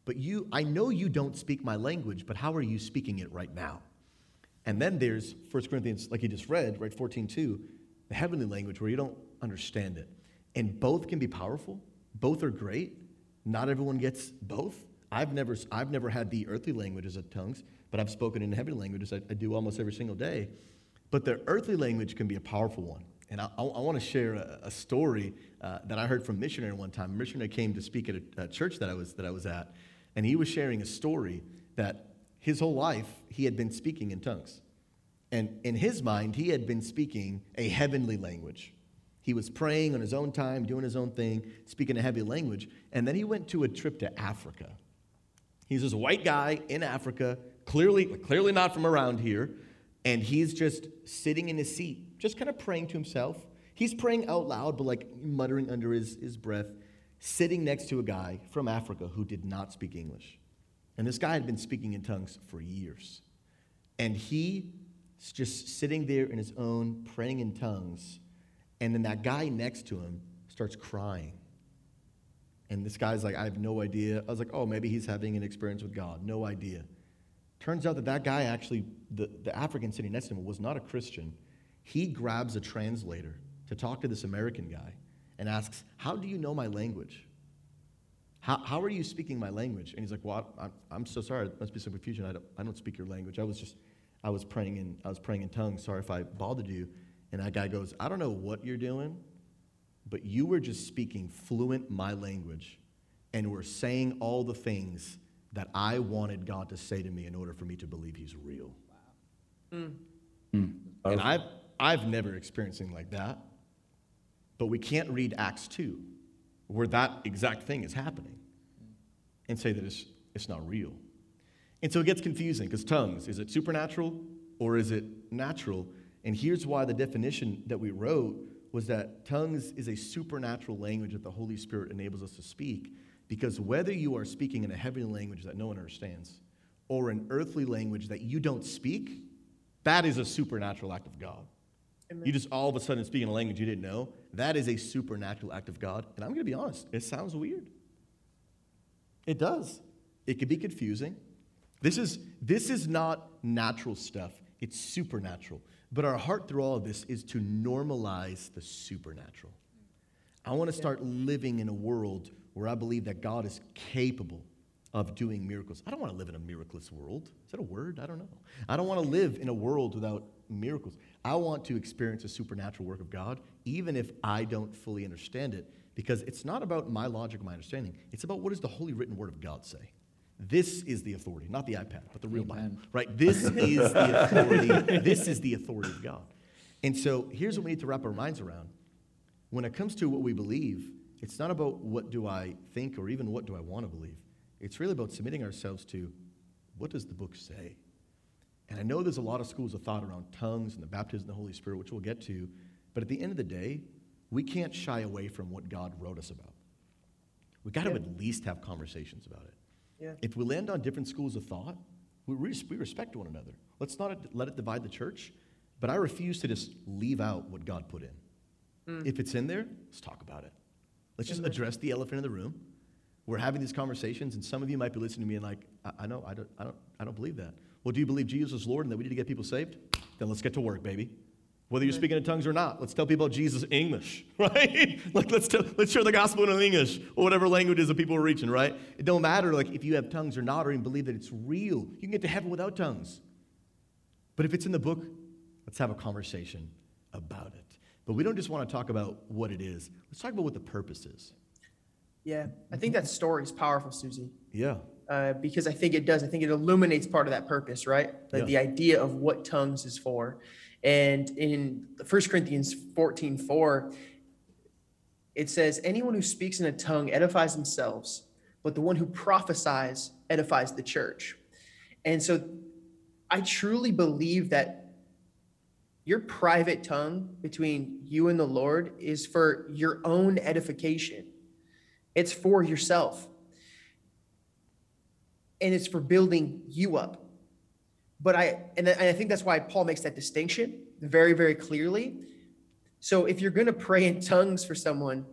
Speaker 1: but you, I know you don't speak my language, but how are you speaking it right now? And then there's 1 Corinthians, like you just read, right, 14.2, the heavenly language where you don't understand it. And both can be powerful. Both are great. Not everyone gets both. I've never, I've never had the earthly languages of tongues, but I've spoken in heavenly languages. I, I do almost every single day. But the earthly language can be a powerful one. And I, I, want to share a, a story uh, that I heard from a missionary one time. A missionary came to speak at a, a church that I, was, that I was at, and he was sharing a story that his whole life he had been speaking in tongues. And in his mind, he had been speaking a heavenly language. He was praying on his own time, doing his own thing, speaking a heavy language. And then he went to a trip to Africa. He's this white guy in Africa, clearly, clearly not from around here. And he's just sitting in his seat, just kind of praying to himself. He's praying out loud, but like muttering under his, his breath, sitting next to a guy from Africa who did not speak English. And this guy had been speaking in tongues for years. And he just sitting there in his own, praying in tongues. And then that guy next to him starts crying. And this guy's like, I have no idea. I was like, oh, maybe he's having an experience with God. No idea. Turns out that that guy actually, the, the African sitting next to him, was not a Christian. He grabs a translator to talk to this American guy and asks, How do you know my language? How, how are you speaking my language? And he's like, Well, I'm, I'm so sorry. There must be some confusion. I don't, I don't speak your language. I was just, I was praying in, I was praying in tongues. Sorry if I bothered you. And that guy goes, I don't know what you're doing, but you were just speaking fluent my language and were saying all the things that I wanted God to say to me in order for me to believe he's real. Hmm. Hmm. And I've, I've never experienced anything like that. But we can't read Acts 2, where that exact thing is happening, and say that it's, it's not real. And so it gets confusing because tongues, is it supernatural or is it natural? And here's why the definition that we wrote was that tongues is a supernatural language that the Holy Spirit enables us to speak. Because whether you are speaking in a heavenly language that no one understands or an earthly language that you don't speak, that is a supernatural act of God. Amen. You just all of a sudden speaking a language you didn't know, that is a supernatural act of God. And I'm going to be honest, it sounds weird. It does. It can be confusing. This is, this is not natural stuff, it's supernatural. But our heart through all of this is to normalize the supernatural. I want to start living in a world where I believe that God is capable of doing miracles. I don't want to live in a miracleless world. Is that a word? I don't know. I don't want to live in a world without miracles. I want to experience a supernatural work of God, even if I don't fully understand it, because it's not about my logic, my understanding. It's about what does the holy written word of God say. This is the authority, not the iPad, but the real Amen. Bible. Right? This is the authority. this is the authority of God. And so here's what we need to wrap our minds around. When it comes to what we believe, it's not about what do I think or even what do I want to believe. It's really about submitting ourselves to what does the book say? And I know there's a lot of schools of thought around tongues and the baptism of the Holy Spirit, which we'll get to. But at the end of the day, we can't shy away from what God wrote us about. We've got to at least have conversations about it. Yeah. If we land on different schools of thought, we, we respect one another. Let's not let it divide the church, but I refuse to just leave out what God put in. Mm. If it's in there, let's talk about it. Let's just address the elephant in the room. We're having these conversations, and some of you might be listening to me and like, I, I know, I don't, I, don't, I don't believe that. Well, do you believe Jesus is Lord and that we need to get people saved? Then let's get to work, baby. Whether you're speaking in tongues or not, let's tell people Jesus English, right? like let's tell, let's share the gospel in English or whatever language is that people are reaching, right? It don't matter like if you have tongues or not, or even believe that it's real. You can get to heaven without tongues. But if it's in the book, let's have a conversation about it. But we don't just want to talk about what it is. Let's talk about what the purpose is.
Speaker 2: Yeah, I think that story is powerful, Susie.
Speaker 1: Yeah.
Speaker 2: Uh, because I think it does. I think it illuminates part of that purpose, right? Like yeah. the idea of what tongues is for. And in 1 Corinthians 14 4, it says, Anyone who speaks in a tongue edifies themselves, but the one who prophesies edifies the church. And so I truly believe that your private tongue between you and the Lord is for your own edification, it's for yourself. And it's for building you up. But I, and I think that's why Paul makes that distinction very, very clearly. So if you're going to pray in tongues for someone,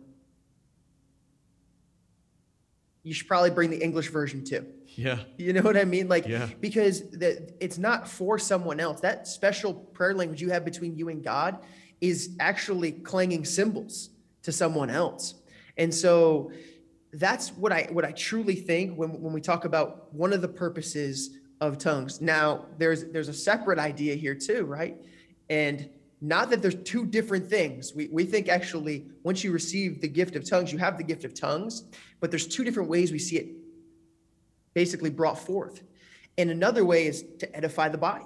Speaker 2: you should probably bring the English version too.
Speaker 1: Yeah.
Speaker 2: You know what I mean? Like, yeah. because the, it's not for someone else. That special prayer language you have between you and God is actually clanging cymbals to someone else. And so that's what I what I truly think when, when we talk about one of the purposes of tongues. Now, there's there's a separate idea here too, right? And not that there's two different things. We, we think actually, once you receive the gift of tongues, you have the gift of tongues, but there's two different ways we see it basically brought forth. And another way is to edify the body.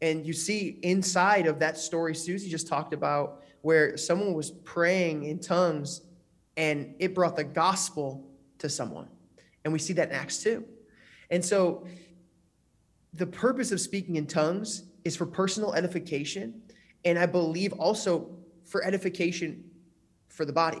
Speaker 2: And you see inside of that story Susie just talked about, where someone was praying in tongues and it brought the gospel to someone. And we see that in Acts 2. And so the purpose of speaking in tongues is for personal edification. And I believe also for edification for the body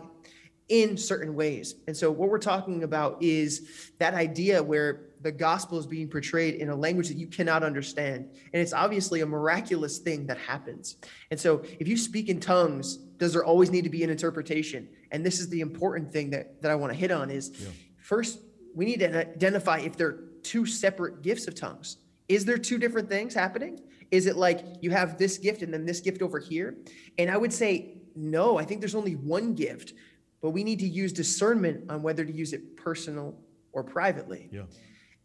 Speaker 2: in certain ways. And so, what we're talking about is that idea where the gospel is being portrayed in a language that you cannot understand. And it's obviously a miraculous thing that happens. And so, if you speak in tongues, does there always need to be an interpretation? And this is the important thing that, that I want to hit on is yeah. first, we need to identify if there are two separate gifts of tongues. Is there two different things happening? Is it like you have this gift and then this gift over here? And I would say, no, I think there's only one gift, but we need to use discernment on whether to use it personal or privately.
Speaker 1: Yeah.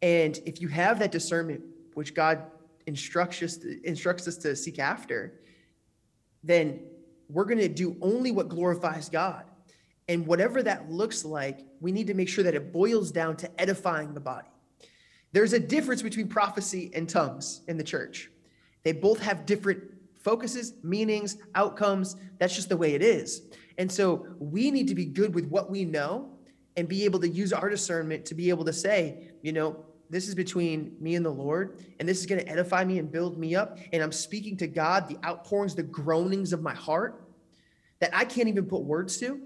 Speaker 2: And if you have that discernment, which God instructs us to, instructs us to seek after, then we're going to do only what glorifies God. And whatever that looks like, we need to make sure that it boils down to edifying the body. There's a difference between prophecy and tongues in the church. They both have different focuses, meanings, outcomes. That's just the way it is. And so we need to be good with what we know and be able to use our discernment to be able to say, you know, this is between me and the Lord, and this is going to edify me and build me up. And I'm speaking to God, the outpourings, the groanings of my heart that I can't even put words to.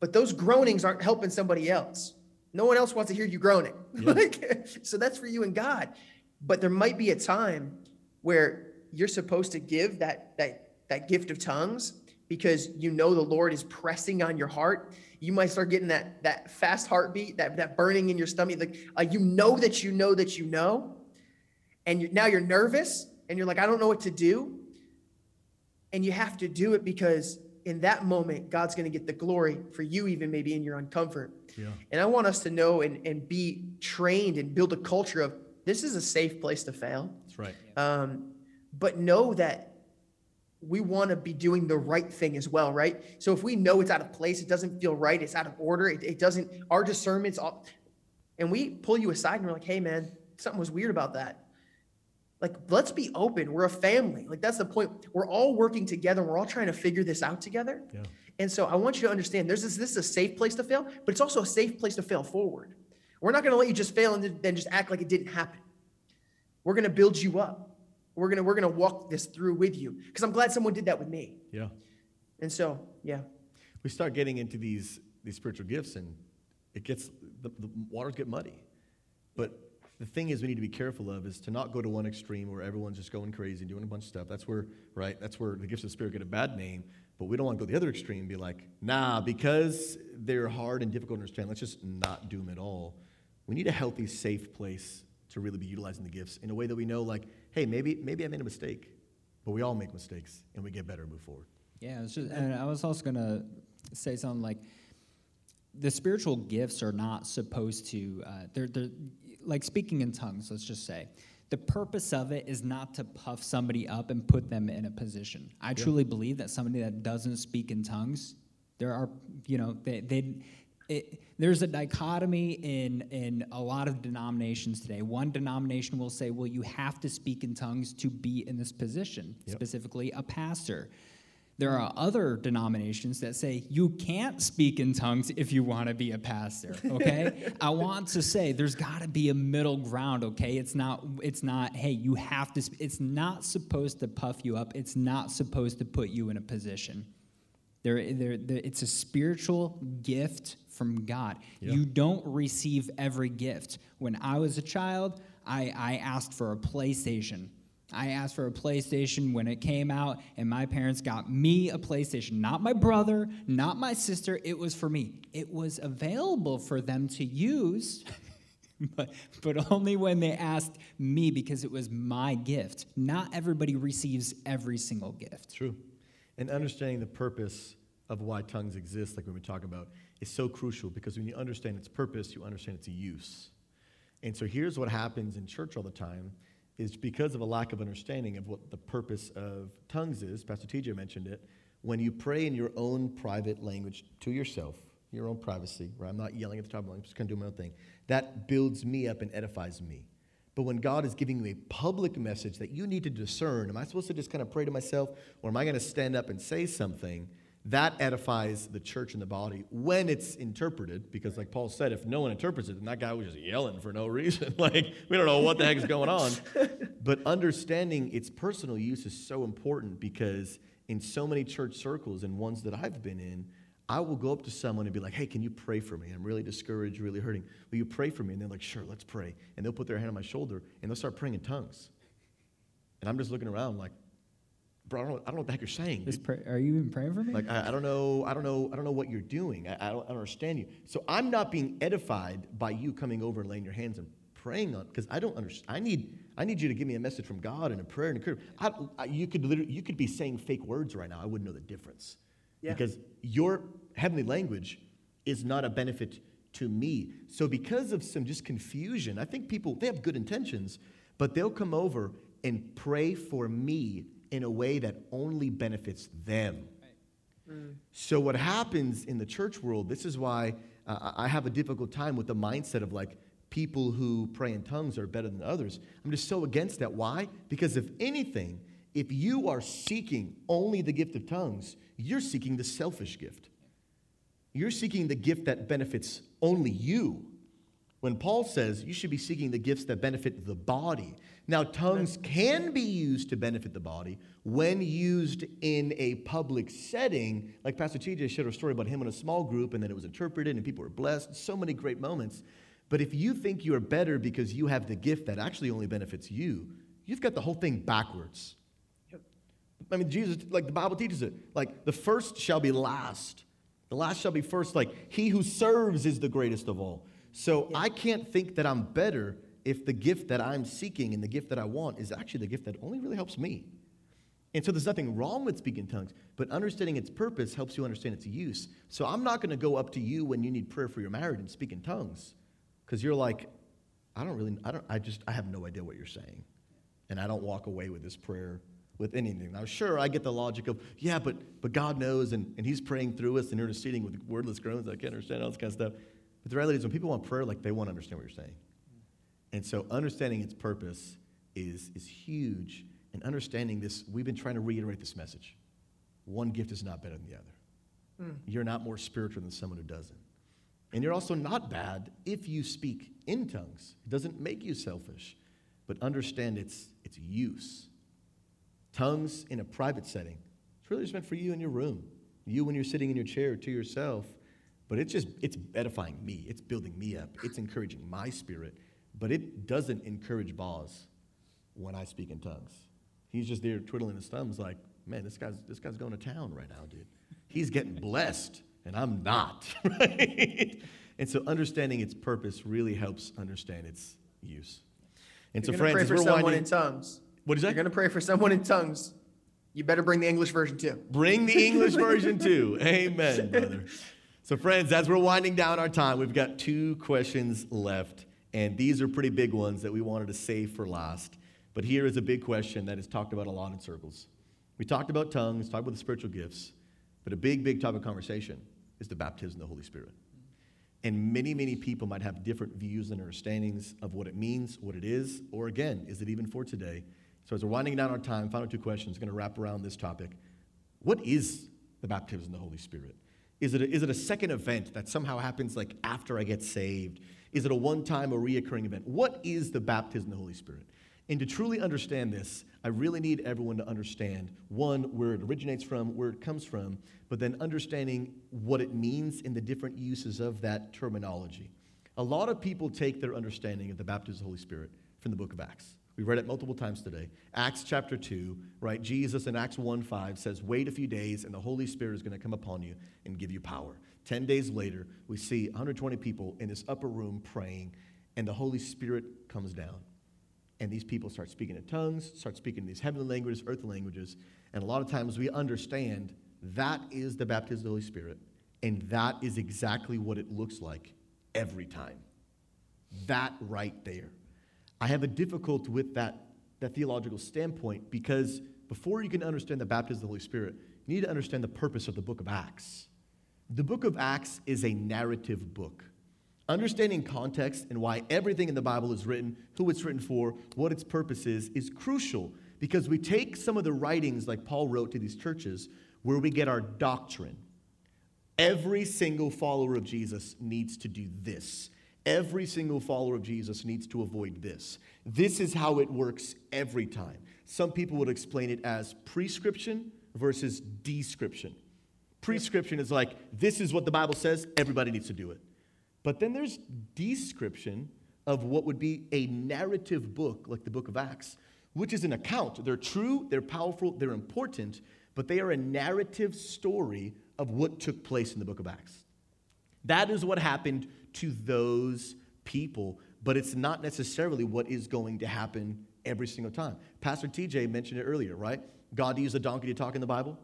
Speaker 2: But those groanings aren't helping somebody else. No one else wants to hear you groaning. Yeah. like, so that's for you and God. But there might be a time where you're supposed to give that that that gift of tongues because you know the Lord is pressing on your heart you might start getting that that fast heartbeat, that that burning in your stomach. Like uh, you know that you know that you know, and you, now you're nervous, and you're like, I don't know what to do, and you have to do it because in that moment, God's going to get the glory for you, even maybe in your uncomfort. Yeah. And I want us to know and, and be trained and build a culture of this is a safe place to fail.
Speaker 1: That's right.
Speaker 2: Um, but know that we want to be doing the right thing as well, right? So if we know it's out of place, it doesn't feel right, it's out of order, it, it doesn't, our discernment's all, and we pull you aside and we're like, hey, man, something was weird about that. Like, let's be open. We're a family. Like, that's the point. We're all working together. We're all trying to figure this out together. Yeah. And so I want you to understand there's this, this is a safe place to fail, but it's also a safe place to fail forward. We're not going to let you just fail and then just act like it didn't happen. We're going to build you up. We're gonna we're gonna walk this through with you because I'm glad someone did that with me.
Speaker 1: Yeah.
Speaker 2: And so yeah.
Speaker 1: We start getting into these these spiritual gifts and it gets the, the waters get muddy. But the thing is we need to be careful of is to not go to one extreme where everyone's just going crazy and doing a bunch of stuff. That's where right. That's where the gifts of the spirit get a bad name. But we don't want to go the other extreme and be like, nah, because they're hard and difficult to understand, let's just not do them at all. We need a healthy, safe place to really be utilizing the gifts in a way that we know, like, hey, maybe, maybe I made a mistake, but we all make mistakes and we get better and move forward.
Speaker 3: Yeah, just, and I was also going to say something like the spiritual gifts are not supposed to, uh, they're, they're like speaking in tongues, let's just say. The purpose of it is not to puff somebody up and put them in a position. I yeah. truly believe that somebody that doesn't speak in tongues, there are, you know, they, they it, there's a dichotomy in, in a lot of denominations today. One denomination will say, well, you have to speak in tongues to be in this position, yep. specifically a pastor. There are other denominations that say you can't speak in tongues if you want to be a pastor, okay? I want to say there's got to be a middle ground, okay? It's not it's not hey, you have to it's not supposed to puff you up. It's not supposed to put you in a position. There, there, there it's a spiritual gift from God. Yeah. You don't receive every gift. When I was a child, I, I asked for a PlayStation. I asked for a PlayStation when it came out, and my parents got me a PlayStation. Not my brother, not my sister. It was for me. It was available for them to use, but, but only when they asked me because it was my gift. Not everybody receives every single gift.
Speaker 1: True. And understanding the purpose of why tongues exist, like we were talking about, is so crucial because when you understand its purpose, you understand its use. And so here's what happens in church all the time is because of a lack of understanding of what the purpose of tongues is, Pastor TJ mentioned it, when you pray in your own private language to yourself, your own privacy, where I'm not yelling at the top of my lungs, just kind of doing my own thing, that builds me up and edifies me. But when God is giving you a public message that you need to discern, am I supposed to just kind of pray to myself, or am I going to stand up and say something? That edifies the church and the body when it's interpreted because like paul said if no one interprets it then that guy was just yelling for no reason. Like we don't know what the heck is going on. But understanding its personal use is so important because in so many church circles and ones that i've been in i will go up to someone and be like hey can you pray for me? I'm really discouraged really hurting. Will you pray for me? And they're like sure let's pray. And they'll put their hand on my shoulder and they'll start praying in tongues. And i'm just looking around like bro, I don't, know, I don't know what the heck you're saying.
Speaker 3: Pray, are you even praying for me?
Speaker 1: Like, I, I, don't know, I don't know, I don't know what you're doing. I, I, don't, I don't understand you. So I'm not being edified by you coming over and laying your hands and praying on, because I don't understand. I need, I need you to give me a message from God and a prayer and a prayer. I, you could literally, you could be saying fake words right now. I wouldn't know the difference. Yeah. Because your heavenly language is not a benefit to me. So because of some just confusion, I think people, they have good intentions, but they'll come over and pray for me in a way that only benefits them. Mm. So, what happens in the church world, this is why uh, I have a difficult time with the mindset of like people who pray in tongues are better than others. I'm just so against that. Why? Because if anything, if you are seeking only the gift of tongues, you're seeking the selfish gift. You're seeking the gift that benefits only you when Paul says you should be seeking the gifts that benefit the body. Now, tongues can be used to benefit the body when used in a public setting, like Pastor TJ shared a story about him in a small group, and then it was interpreted, and people were blessed. So many great moments. But if you think you're better because you have the gift that actually only benefits you, you've got the whole thing backwards. I mean, Jesus, like the Bible teaches it, like the first shall be last, the last shall be first. Like he who serves is the greatest of all. So I can't think that I'm better if the gift that I'm seeking and the gift that I want is actually the gift that only really helps me. And so there's nothing wrong with speaking tongues, but understanding its purpose helps you understand its use. So I'm not going to go up to you when you need prayer for your marriage and speak in tongues because you're like, I don't really, I don't, I just, I have no idea what you're saying. And I don't walk away with this prayer with anything. Now, sure, I get the logic of, yeah, but, but God knows and, and He's praying through us and interceding with wordless groans. I can't understand all this kind of stuff. But the reality is, when people want prayer, like they want to understand what you're saying. And so, understanding its purpose is, is huge. And understanding this, we've been trying to reiterate this message. One gift is not better than the other. Mm. You're not more spiritual than someone who doesn't. And you're also not bad if you speak in tongues. It doesn't make you selfish, but understand its, its use. Tongues in a private setting, it's really just meant for you in your room. You when you're sitting in your chair to yourself but it's just, it's edifying me. It's building me up. It's encouraging my spirit. But it doesn't encourage Boz when I speak in tongues. He's just there twiddling his thumbs like, man, this guy's, this guy's going to town right now, dude. He's getting blessed, and I'm not, right? And so understanding its purpose really helps understand its use.
Speaker 2: And You're so, friends, pray for someone winding, in tongues.
Speaker 1: What is that?
Speaker 2: You're going to pray for someone in tongues. You better bring the English version too.
Speaker 1: Bring the English version too. Amen, brother. So, friends, as we're winding down our time, we've got two questions left. And these are pretty big ones that we wanted to save for last. But here is a big question that is talked about a lot in circles. We talked about tongues, talked about the spiritual gifts, but a big, big topic of conversation is the baptism of the Holy Spirit. And many, many people might have different views and understandings of what it means, what it is, or again, is it even for today? So, as we're winding down our time, final two questions going to wrap around this topic. What is the baptism of the Holy Spirit? Is it, a, is it a second event that somehow happens like after I get saved? Is it a one time or reoccurring event? What is the baptism of the Holy Spirit? And to truly understand this, I really need everyone to understand one, where it originates from, where it comes from, but then understanding what it means in the different uses of that terminology. A lot of people take their understanding of the baptism of the Holy Spirit from the book of Acts. We read it multiple times today. Acts chapter 2, right? Jesus in Acts 1 5 says, Wait a few days, and the Holy Spirit is going to come upon you and give you power. Ten days later, we see 120 people in this upper room praying, and the Holy Spirit comes down. And these people start speaking in tongues, start speaking in these heavenly languages, earthly languages. And a lot of times we understand that is the baptism of the Holy Spirit, and that is exactly what it looks like every time. That right there. I have a difficulty with that, that theological standpoint because before you can understand the baptism of the Holy Spirit, you need to understand the purpose of the book of Acts. The book of Acts is a narrative book. Understanding context and why everything in the Bible is written, who it's written for, what its purpose is, is crucial because we take some of the writings like Paul wrote to these churches where we get our doctrine. Every single follower of Jesus needs to do this. Every single follower of Jesus needs to avoid this. This is how it works every time. Some people would explain it as prescription versus description. Prescription is like, this is what the Bible says, everybody needs to do it. But then there's description of what would be a narrative book, like the book of Acts, which is an account. They're true, they're powerful, they're important, but they are a narrative story of what took place in the book of Acts. That is what happened to those people, but it's not necessarily what is going to happen every single time. Pastor TJ mentioned it earlier, right? God used a donkey to talk in the Bible,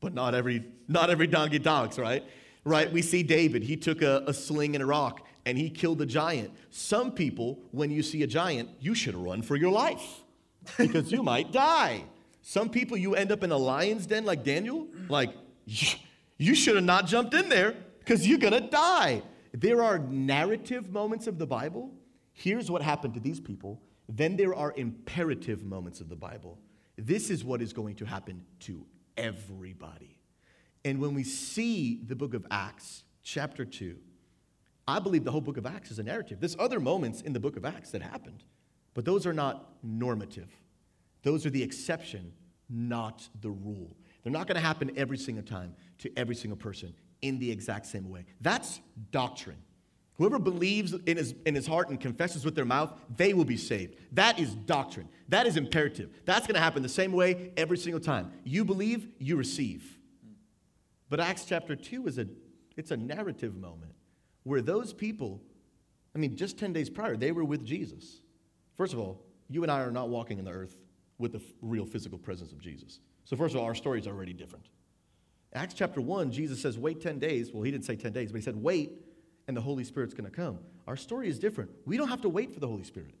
Speaker 1: but not every not every donkey talks, right? Right? We see David, he took a, a sling and a rock and he killed a giant. Some people, when you see a giant, you should run for your life because you might die. Some people, you end up in a lion's den like Daniel, like, you should have not jumped in there because you're gonna die. There are narrative moments of the Bible. Here's what happened to these people. Then there are imperative moments of the Bible. This is what is going to happen to everybody. And when we see the book of Acts, chapter 2, I believe the whole book of Acts is a narrative. There's other moments in the book of Acts that happened, but those are not normative. Those are the exception, not the rule. They're not going to happen every single time to every single person in the exact same way. That's doctrine. Whoever believes in his, in his heart and confesses with their mouth, they will be saved. That is doctrine. That is imperative. That's going to happen the same way every single time. You believe, you receive. But Acts chapter 2 is a it's a narrative moment where those people, I mean, just 10 days prior, they were with Jesus. First of all, you and I are not walking in the earth with the real physical presence of Jesus. So, first of all, our story is already different. Acts chapter 1, Jesus says, wait 10 days. Well, he didn't say 10 days, but he said, wait, and the Holy Spirit's going to come. Our story is different. We don't have to wait for the Holy Spirit,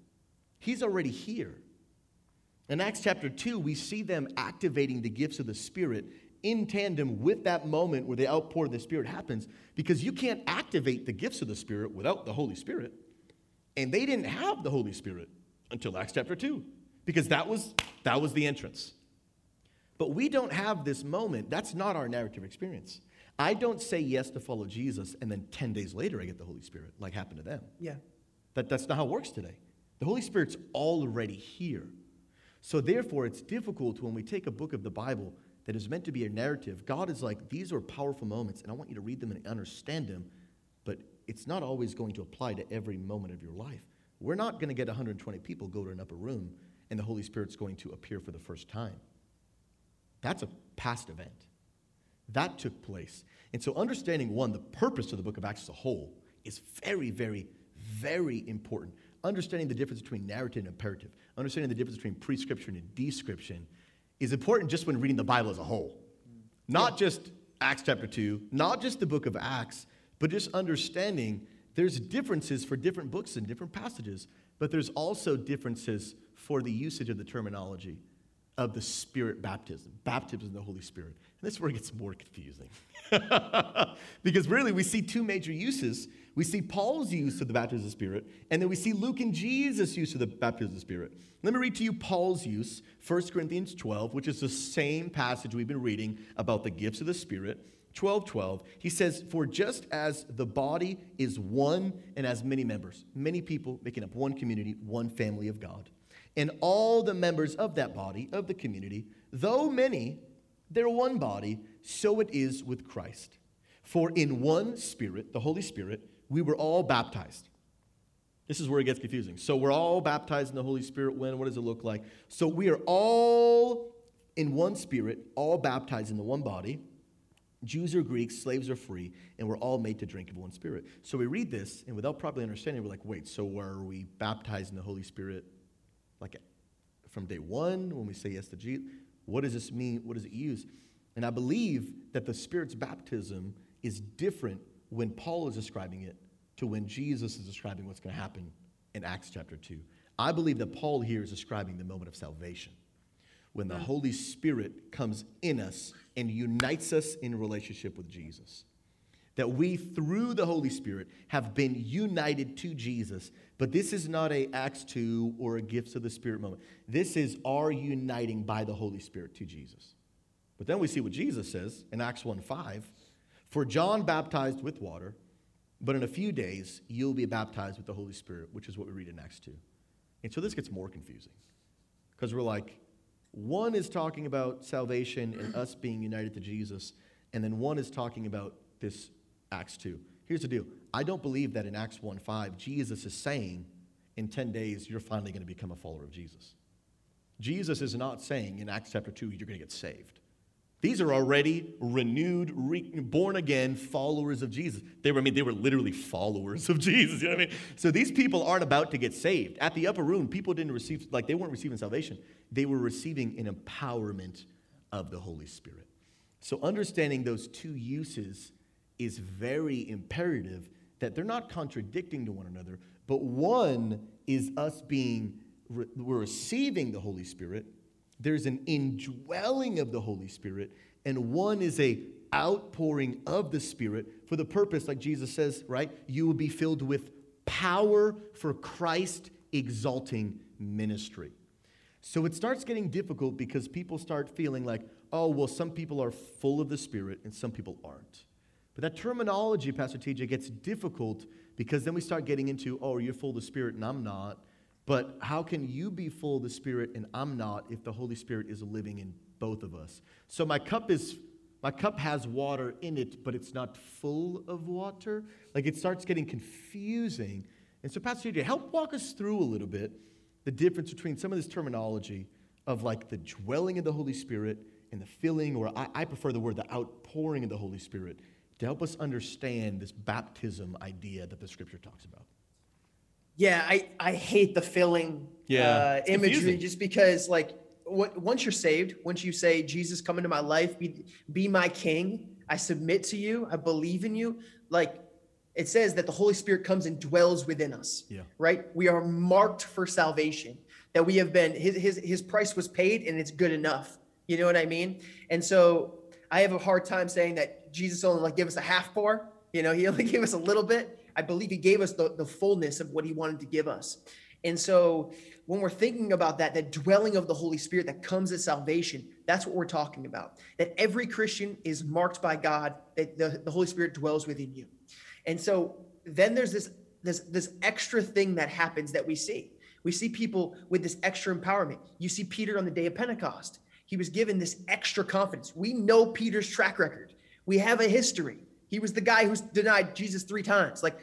Speaker 1: He's already here. In Acts chapter 2, we see them activating the gifts of the Spirit in tandem with that moment where the outpour of the Spirit happens because you can't activate the gifts of the Spirit without the Holy Spirit. And they didn't have the Holy Spirit until Acts chapter 2 because that was, that was the entrance. But we don't have this moment. That's not our narrative experience. I don't say yes to follow Jesus and then 10 days later I get the Holy Spirit, like happened to them.
Speaker 2: Yeah.
Speaker 1: That, that's not how it works today. The Holy Spirit's already here. So, therefore, it's difficult when we take a book of the Bible that is meant to be a narrative. God is like, these are powerful moments, and I want you to read them and understand them, but it's not always going to apply to every moment of your life. We're not going to get 120 people go to an upper room and the Holy Spirit's going to appear for the first time. That's a past event. That took place. And so, understanding one, the purpose of the book of Acts as a whole is very, very, very important. Understanding the difference between narrative and imperative, understanding the difference between prescription and description is important just when reading the Bible as a whole. Not just Acts chapter 2, not just the book of Acts, but just understanding there's differences for different books and different passages, but there's also differences for the usage of the terminology of the Spirit baptism, baptism in the Holy Spirit. And this is where it gets more confusing. because really, we see two major uses. We see Paul's use of the baptism of the Spirit, and then we see Luke and Jesus' use of the baptism of the Spirit. Let me read to you Paul's use, 1 Corinthians 12, which is the same passage we've been reading about the gifts of the Spirit. 12 12 he says for just as the body is one and has many members many people making up one community one family of god and all the members of that body of the community though many they're one body so it is with christ. For in one spirit the holy spirit we were all baptized. This is where it gets confusing. So we're all baptized in the holy spirit when? What does it look like? So we are all in one spirit all baptized in the one body. Jews or Greeks, slaves or free, and we're all made to drink of one spirit. So we read this, and without properly understanding, we're like, wait, so are we baptized in the Holy Spirit like from day one when we say yes to Jesus? What does this mean? What does it use? And I believe that the Spirit's baptism is different when Paul is describing it to when Jesus is describing what's going to happen in Acts chapter 2. I believe that Paul here is describing the moment of salvation when the Holy Spirit comes in us and unites us in relationship with Jesus. That we, through the Holy Spirit, have been united to Jesus. But this is not a Acts 2 or a gifts of the Spirit moment. This is our uniting by the Holy Spirit to Jesus. But then we see what Jesus says in Acts 1 5. For John baptized with water, but in a few days you'll be baptized with the Holy Spirit, which is what we read in Acts 2. And so this gets more confusing. Because we're like, one is talking about salvation and us being united to Jesus, and then one is talking about this Acts 2. Here's the deal I don't believe that in Acts 1 5, Jesus is saying, in 10 days, you're finally going to become a follower of Jesus. Jesus is not saying in Acts chapter 2, you're going to get saved. These are already renewed, re- born again followers of Jesus. They were, I mean, they were literally followers of Jesus. You know what I mean? So these people aren't about to get saved. At the upper room, people didn't receive, like, they weren't receiving salvation. They were receiving an empowerment of the Holy Spirit. So understanding those two uses is very imperative that they're not contradicting to one another, but one is us being, we're receiving the Holy Spirit there's an indwelling of the Holy Spirit, and one is a outpouring of the Spirit for the purpose, like Jesus says, right? You will be filled with power for Christ exalting ministry. So it starts getting difficult because people start feeling like, oh, well, some people are full of the Spirit and some people aren't. But that terminology, Pastor TJ, gets difficult because then we start getting into, oh, you're full of the Spirit and I'm not. But how can you be full of the Spirit and I'm not if the Holy Spirit is living in both of us? So my cup is my cup has water in it, but it's not full of water. Like it starts getting confusing. And so, Pastor TJ, help walk us through a little bit the difference between some of this terminology of like the dwelling of the Holy Spirit and the filling, or I, I prefer the word the outpouring of the Holy Spirit, to help us understand this baptism idea that the scripture talks about.
Speaker 2: Yeah, I, I hate the filling
Speaker 1: Yeah,
Speaker 2: uh, imagery
Speaker 1: confusing.
Speaker 2: just because like what, once you're saved, once you say Jesus come into my life, be be my king, I submit to you, I believe in you. Like it says that the Holy Spirit comes and dwells within us.
Speaker 1: Yeah.
Speaker 2: Right? We are marked for salvation. That we have been his his his price was paid and it's good enough. You know what I mean? And so I have a hard time saying that Jesus only like gave us a half pour. You know, he only gave us a little bit. I believe he gave us the, the fullness of what he wanted to give us. And so when we're thinking about that, that dwelling of the Holy Spirit that comes at salvation, that's what we're talking about. That every Christian is marked by God, that the, the Holy Spirit dwells within you. And so then there's this this this extra thing that happens that we see. We see people with this extra empowerment. You see Peter on the day of Pentecost. He was given this extra confidence. We know Peter's track record. We have a history. He was the guy who's denied Jesus three times. Like,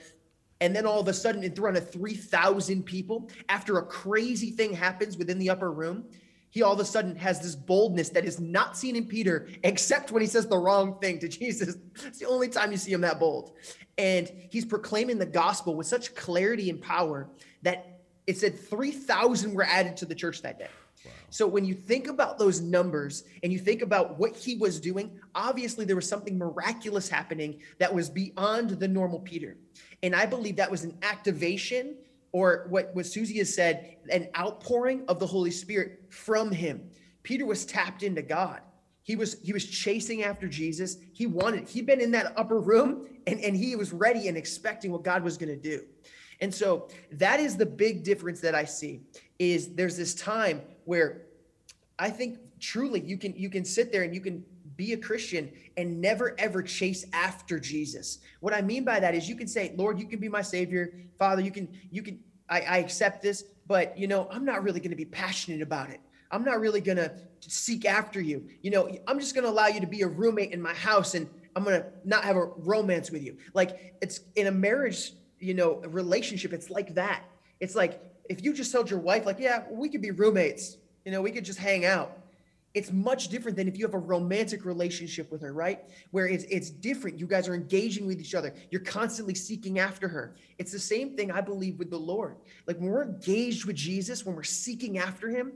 Speaker 2: and then all of a sudden, in front of 3,000 people, after a crazy thing happens within the upper room, he all of a sudden has this boldness that is not seen in Peter, except when he says the wrong thing to Jesus. It's the only time you see him that bold. And he's proclaiming the gospel with such clarity and power that it said 3,000 were added to the church that day. So when you think about those numbers and you think about what he was doing, obviously there was something miraculous happening that was beyond the normal Peter. And I believe that was an activation or what, what Susie has said, an outpouring of the Holy Spirit from him. Peter was tapped into God. He was he was chasing after Jesus. He wanted, he'd been in that upper room and, and he was ready and expecting what God was going to do. And so that is the big difference that I see is there's this time where I think truly you can you can sit there and you can be a Christian and never ever chase after Jesus. What I mean by that is you can say, Lord, you can be my savior. Father, you can you can I, I accept this, but you know, I'm not really going to be passionate about it. I'm not really going to seek after you. You know, I'm just going to allow you to be a roommate in my house and I'm going to not have a romance with you. Like it's in a marriage, you know, relationship, it's like that. It's like if you just told your wife, like, yeah, we could be roommates, you know, we could just hang out. It's much different than if you have a romantic relationship with her, right? Where it's it's different. You guys are engaging with each other. You're constantly seeking after her. It's the same thing I believe with the Lord. Like when we're engaged with Jesus, when we're seeking after him,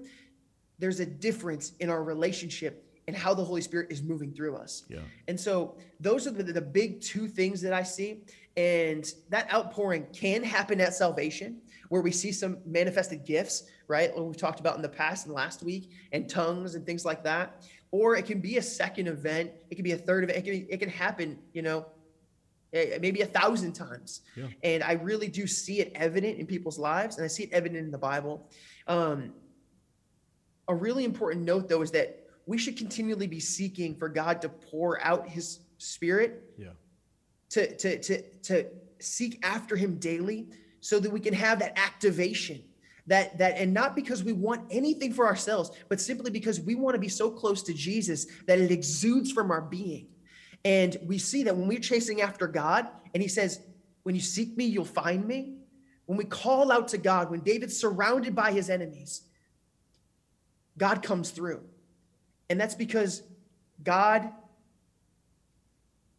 Speaker 2: there's a difference in our relationship and how the Holy Spirit is moving through us.
Speaker 1: Yeah.
Speaker 2: And so those are the, the big two things that I see. And that outpouring can happen at salvation, where we see some manifested gifts, right? What we've talked about in the past and last week, and tongues and things like that. Or it can be a second event. It can be a third event. It can, it can happen, you know, maybe a thousand times.
Speaker 1: Yeah.
Speaker 2: And I really do see it evident in people's lives, and I see it evident in the Bible. Um, a really important note, though, is that we should continually be seeking for God to pour out His Spirit
Speaker 1: Yeah.
Speaker 2: to to to to seek after him daily so that we can have that activation that that and not because we want anything for ourselves but simply because we want to be so close to Jesus that it exudes from our being. And we see that when we're chasing after God and he says when you seek me you'll find me. When we call out to God when David's surrounded by his enemies God comes through. And that's because God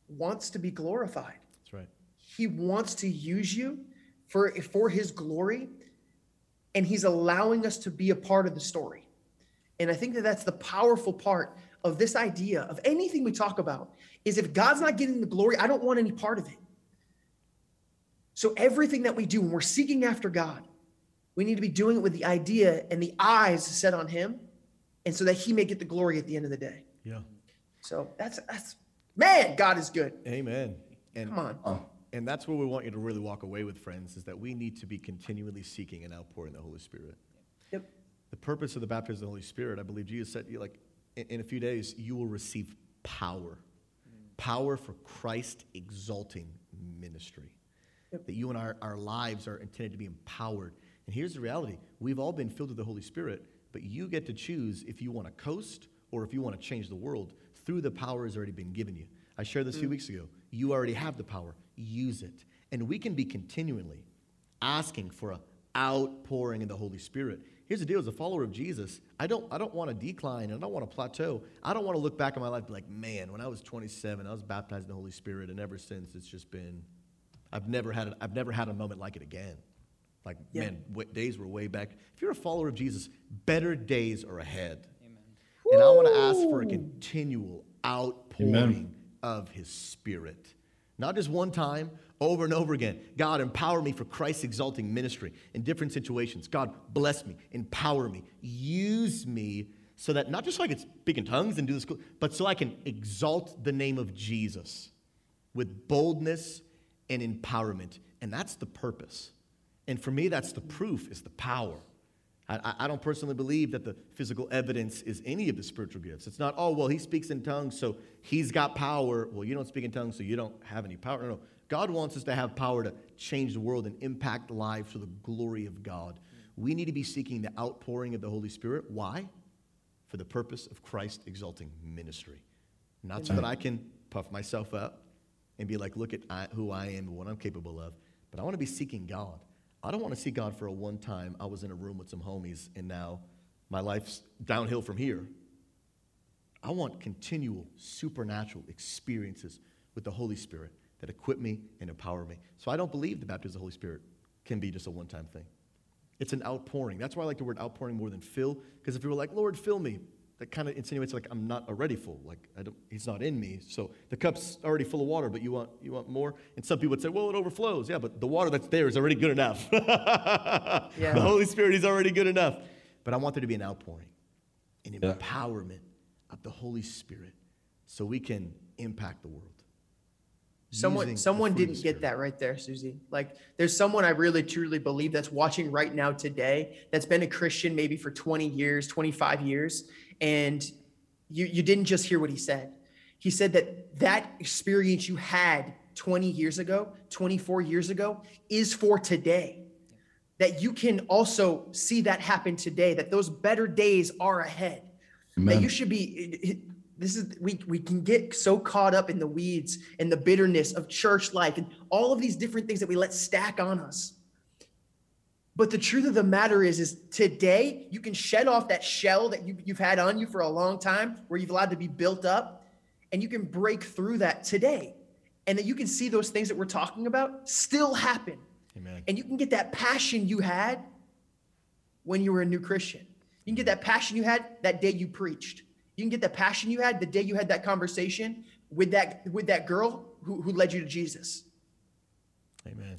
Speaker 2: wants to be glorified.
Speaker 1: That's right.
Speaker 2: he wants to use you for for his glory and he's allowing us to be a part of the story. And i think that that's the powerful part of this idea of anything we talk about is if god's not getting the glory i don't want any part of it. So everything that we do when we're seeking after god we need to be doing it with the idea and the eyes set on him and so that he may get the glory at the end of the day.
Speaker 1: Yeah.
Speaker 2: so that's that's man god is good.
Speaker 1: Amen. And
Speaker 2: come on.
Speaker 4: Oh,
Speaker 1: And that's where we want you to really walk away with, friends, is that we need to be continually seeking an outpouring of the Holy Spirit.
Speaker 2: yep
Speaker 1: The purpose of the baptism of the Holy Spirit, I believe Jesus said, like, in, in a few days, you will receive power. power for Christ exalting ministry. That you and our, our lives are intended to be empowered. And here's the reality we've all been filled with the Holy Spirit, but you get to choose if you want to coast or if you want to change the world through the power that's already been given you. I shared this a few mm. weeks ago. You already have the power, use it. And we can be continually asking for an outpouring in the Holy Spirit. Here's the deal as a follower of Jesus, I don't, I don't want to decline and I don't want to plateau. I don't want to look back on my life and be like, man, when I was 27, I was baptized in the Holy Spirit, and ever since it's just been, I've never had, a, I've never had a moment like it again. Like,
Speaker 2: Yeah.
Speaker 1: man, what days were way back. If you're a follower of Jesus, better days are ahead. Amen. And I want to ask for a continual outpouring of his spirit. Not just one time, over and over again. God, empower me for Christ's exalting ministry in different situations. God, bless me, empower me, use me so that not just so I can speak in tongues and do this, but so I can exalt the name of Jesus with boldness and empowerment. And that's the purpose. And for me, that's the proof, is the power. I, I- don't personally believe that the physical evidence is any of the spiritual gifts. It's not, oh, well, he speaks in tongues, so he's got power. Well, you don't speak in tongues, so you don't have any power. No, no. God wants us to have power to change the world and impact lives for the glory of God. We need to be seeking the outpouring of the Holy Spirit. Why? For the purpose of Christ exalting ministry. Not so that I can puff myself up and be like, look at I, who I am and what I'm capable of, but I want to be seeking God. I don't want to see God for a one time. I was in a room with some homies and now my life's downhill from here. I want continual supernatural experiences with the Holy Spirit that equip me and empower me. So I don't believe the baptism of the Holy Spirit can be just a one time thing. It's an outpouring. That's why I like the word outpouring more than fill, because if you were like, Lord, fill me, that kind of insinuates like I'm not already full. Like I don't, He's not in me. So the cup's already full of water, but you want you want more. And some people would say, well, it overflows. Yeah, but the water that's there is already good enough.
Speaker 2: Yeah.
Speaker 1: The Holy Spirit is already good enough. But I want there to be an outpouring, an
Speaker 4: Yeah.
Speaker 1: empowerment of the Holy Spirit, so we can impact the world.
Speaker 2: Someone someone
Speaker 1: fruit of the
Speaker 2: didn't get that right there, Susie. Like there's someone I really truly believe that's watching right now today that's been a Christian maybe for 20 years, 25 years and you you didn't just hear what he said. He said that that experience you had 20 years ago, 24 years ago is for today. That you can also see that happen today, that those better days are ahead that you should be this is we we can get so caught up in the weeds and the bitterness of church life and all of these different things that we let stack on us but the truth of the matter is is today you can shed off that shell that you, you've had on you for a long time where you've allowed to be built up and you can break through that today and that you can see those things that we're talking about still happen
Speaker 1: Amen.
Speaker 2: and you can get that passion you had when you were a new Christian. You can get that passion you had that day you preached. You can get that passion you had the day you had that conversation with that with that girl who, who led you to Jesus.
Speaker 1: Amen.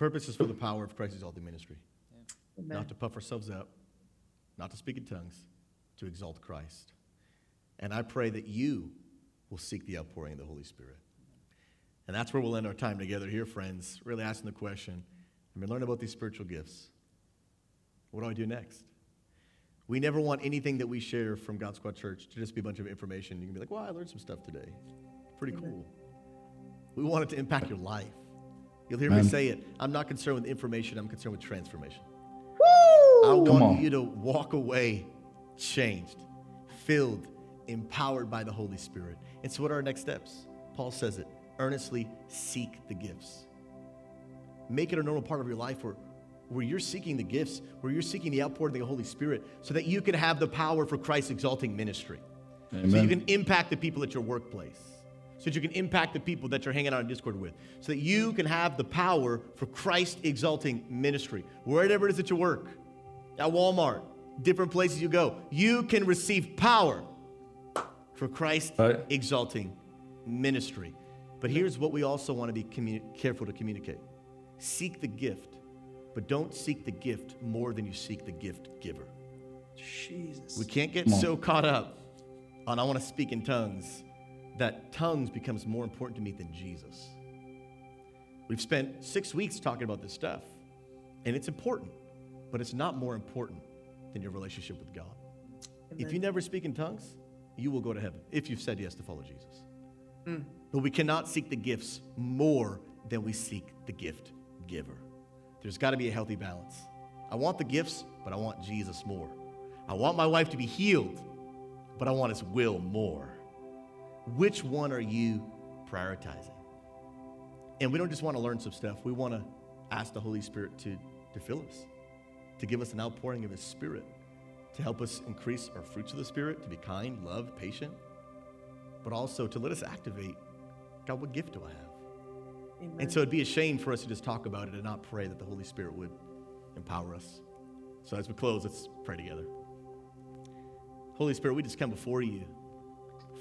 Speaker 2: Yeah.
Speaker 1: Purpose is for the power of Christ's exalted ministry,
Speaker 2: Amen.
Speaker 1: not to puff ourselves up, not to speak in tongues, to exalt Christ. And I pray that you will seek the outpouring of the Holy Spirit. And that's where we'll end our time together here, friends, really asking the question I've been learning about these spiritual gifts. What do I do next? We never want anything that we share from God Squad Church to just be a bunch of information. You can be like, well, I learned some stuff today. Pretty cool. We want it to impact your life. You'll hear me say it. I'm not concerned with information, I'm concerned with transformation.
Speaker 2: Woo!
Speaker 1: I want
Speaker 4: on.
Speaker 1: you to walk away changed, filled, empowered by the Holy Spirit. And so, what are our next steps? Paul says it earnestly seek the gifts. Make it a normal part of your life where, where you're seeking the gifts, where you're seeking the outpouring of the Holy Spirit, so that you can have the power for Christ's exalting ministry. So you can impact the people at your workplace. So that you can impact the people that you're hanging out on Discord with. So that you can have the power for Christ exalting ministry. Wherever it is that you work, at Walmart, different places you go, you can receive power for Christ exalting ministry. But here's what we also want to be commu- careful to communicate seek the gift, but don't seek the gift more than you seek the gift giver.
Speaker 2: Jesus.
Speaker 1: We can't get so caught up on I want to speak in tongues that tongues becomes more important to me than Jesus. We've spent six weeks talking about this stuff, and it's important, but it's not more important than your relationship with God. If you never speak in tongues, you will go to heaven if you've said yes to follow Jesus. Mm. But we cannot seek the gifts more than we seek the gift giver. There's got to be a healthy balance. I want the gifts, but I want Jesus more. I want my wife to be healed, but I want his will more. Which one are you prioritizing? And we don't just want to learn some stuff, we want to ask the Holy Spirit to, to fill us, to give us an outpouring of his spirit, to help us increase our fruits of the Spirit, to be kind, love, patient, but also to let us activate God, what gift do I have?
Speaker 2: Amen.
Speaker 1: And so it'd be a shame for us to just talk about it and not pray that the Holy Spirit would empower us. So as we close, let's pray together. Holy Spirit, we just come before you,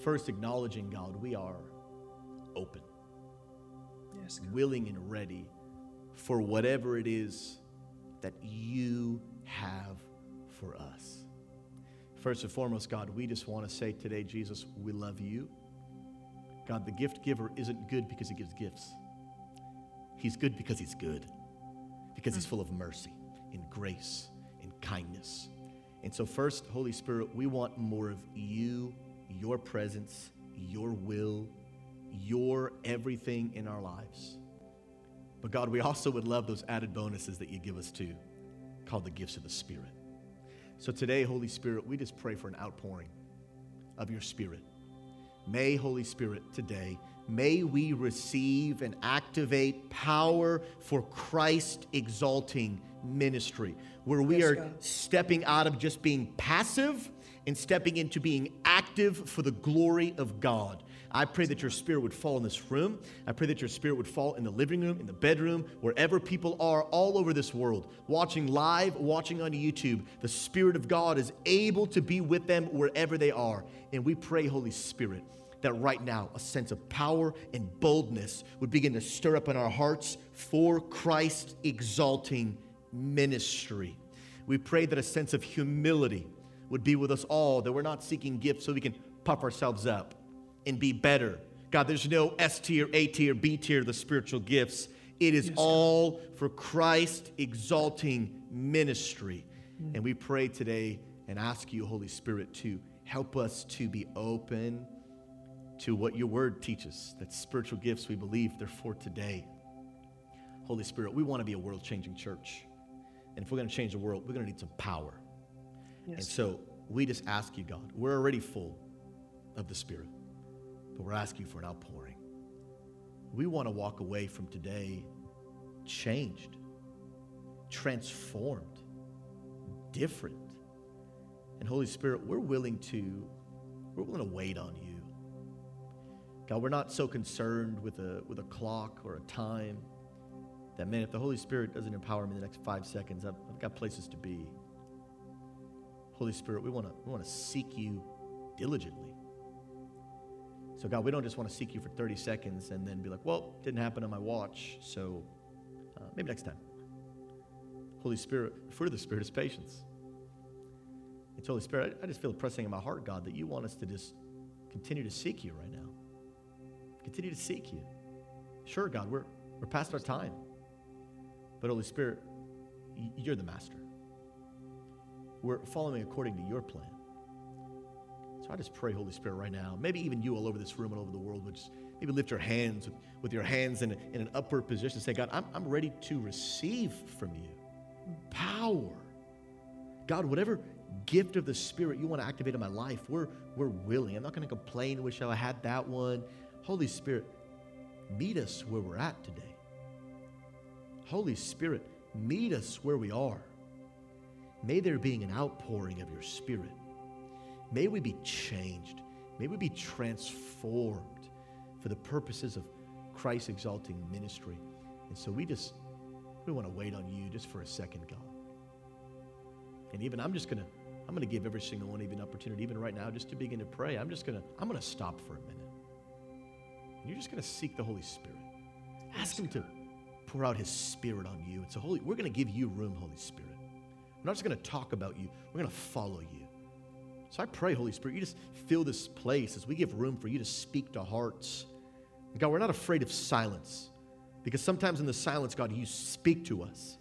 Speaker 1: first acknowledging, God, we are open,
Speaker 2: yes, God.
Speaker 1: willing, and ready for whatever it is that you have for us. First and foremost, God, we just want to say today, Jesus, we love you. God, the gift giver isn't good because he gives gifts. He's good because he's good, because he's hmm. full of mercy and grace and kindness. And so, first, Holy Spirit, we want more of you, your presence, your will, your everything in our lives. But God, we also would love those added bonuses that you give us too, called the gifts of the Spirit. So today, Holy Spirit, we just pray for an outpouring of your Spirit. May, Holy Spirit, today, may we receive and activate power for Christ exalting ministry, where we
Speaker 2: Yes,
Speaker 1: are
Speaker 2: God.
Speaker 1: stepping out of just being passive and stepping into being active for the glory of God. I pray that your spirit would fall in this room. I pray that your spirit would fall in the living room, in the bedroom, wherever people are all over this world, watching live, watching on YouTube. The Spirit of God is able to be with them wherever they are. And we pray, Holy Spirit, that right now a sense of power and boldness would begin to stir up in our hearts for Christ exalting ministry. We pray that a sense of humility would be with us all, that we're not seeking gifts so we can puff ourselves up and be better. God, there's no S tier, A tier, B tier, the spiritual gifts. It is all for Christ exalting ministry. And we pray today and ask you, Holy Spirit, to help us to be open to what your word teaches that spiritual gifts we believe they're for today. Holy Spirit, we want to be a world changing church. And if we're going to change the world, we're going to need some power. And so we just ask you, God, we're already full of the Spirit, but we're asking for an outpouring. We want to walk away from today changed, transformed, different. And Holy Spirit, we're willing to we're willing to wait on you. God, we're not so concerned with a with a clock or a time that man, if the Holy Spirit doesn't empower me in the next five seconds, I've, I've got places to be. Holy Spirit, we want to we want to seek you diligently. So God, we don't just want to seek you for 30 seconds and then be like, well, didn't happen on my watch, so uh, maybe next time. Holy Spirit, the fruit of the Spirit is patience. It's Holy Spirit, I, I just feel pressing in my heart, God, that you want us to just continue to seek you right now. Continue to seek you. Sure, God, we're, we're past our time. But Holy Spirit, you're the master. We're following according to your plan. So I just pray, Holy Spirit, right now, maybe even you all over this room and over the world would just maybe lift your hands with, with your hands in, a, in an upward position. Say, God, I'm, I'm ready to receive from you power. God, whatever gift of the Spirit you want to activate in my life, we're, we're willing. I'm not going to complain, wish I had that one. Holy Spirit, meet us where we're at today. Holy Spirit, meet us where we are. May there be an outpouring of your Spirit. May we be changed. May we be transformed for the purposes of Christ exalting ministry. And so we just we want to wait on you just for a second, God. And even I'm just gonna I'm gonna give every single one of you an opportunity, even right now, just to begin to pray. I'm just gonna I'm gonna stop for a minute. And you're just gonna seek the Holy Spirit. Ask Him to pour out His Spirit on you. And so, Holy, we're gonna give you room, Holy Spirit. We're not just gonna talk about you. We're gonna follow you. So I pray, Holy Spirit, you just fill this place as we give room for you to speak to hearts. God, we're not afraid of silence because sometimes in the silence, God, you speak to us.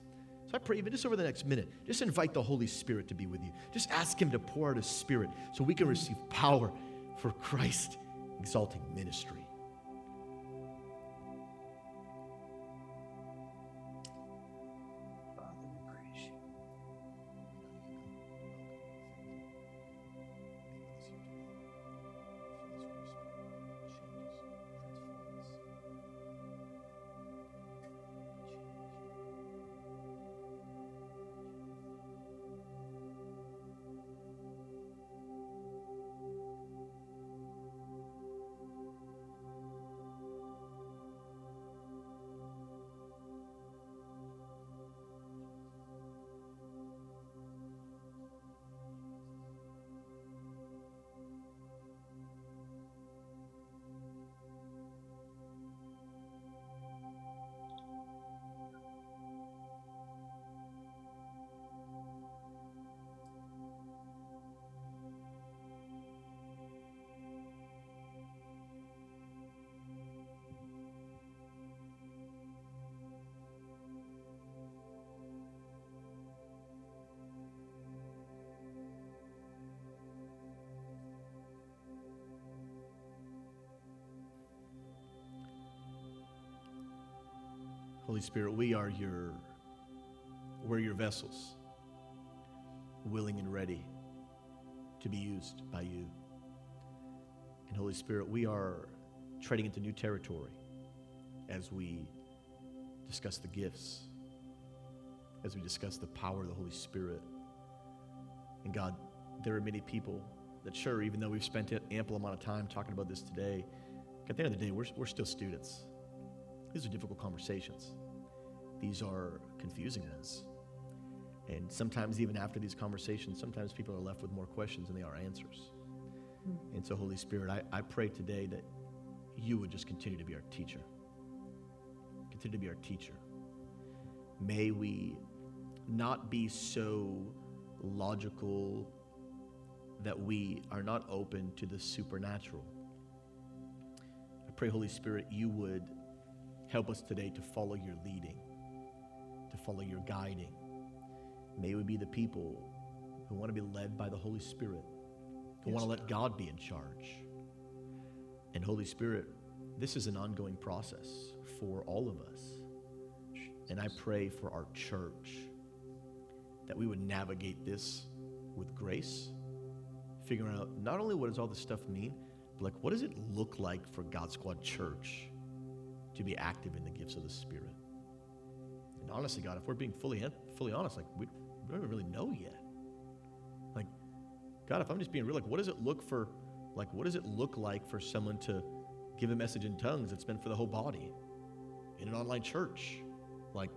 Speaker 1: So I pray, even just over the next minute, just invite the Holy Spirit to be with you. Just ask Him to pour out His Spirit so we can receive power for Christ exalting ministry. Spirit, we are your, we're your vessels, willing and ready to be used by you. And Holy Spirit, we are treading into new territory as we discuss the gifts, as we discuss the power of the Holy Spirit. And God, there are many people that, sure, even though we've spent an ample amount of time talking about this today, at the end of the day, we're, we're still students. These are difficult conversations. These are confusing ones. And sometimes, even after these conversations, sometimes people are left with more questions than they are answers. Hmm. And so, Holy Spirit, I, I pray today that you would just continue to be our teacher. Continue to be our teacher. May we not be so logical that we are not open to the supernatural. I pray, Holy Spirit, you would help us today to follow your leading, follow your guiding. May we be the people who want to be led by the Holy Spirit, who want to let God be in charge. And Holy Spirit, this is an ongoing process for all of us. And I pray for our church that we would navigate this with grace, figuring out not only what does all this stuff mean, but like what does it look like for God Squad Church to be active in the gifts of the Spirit? And honestly, God, if we're being fully fully honest, like we, we don't really know yet. Like, God, if I'm just being real, like what does it look for like what does it look like for someone to give a message in tongues that's meant for the whole body in an online church? Like,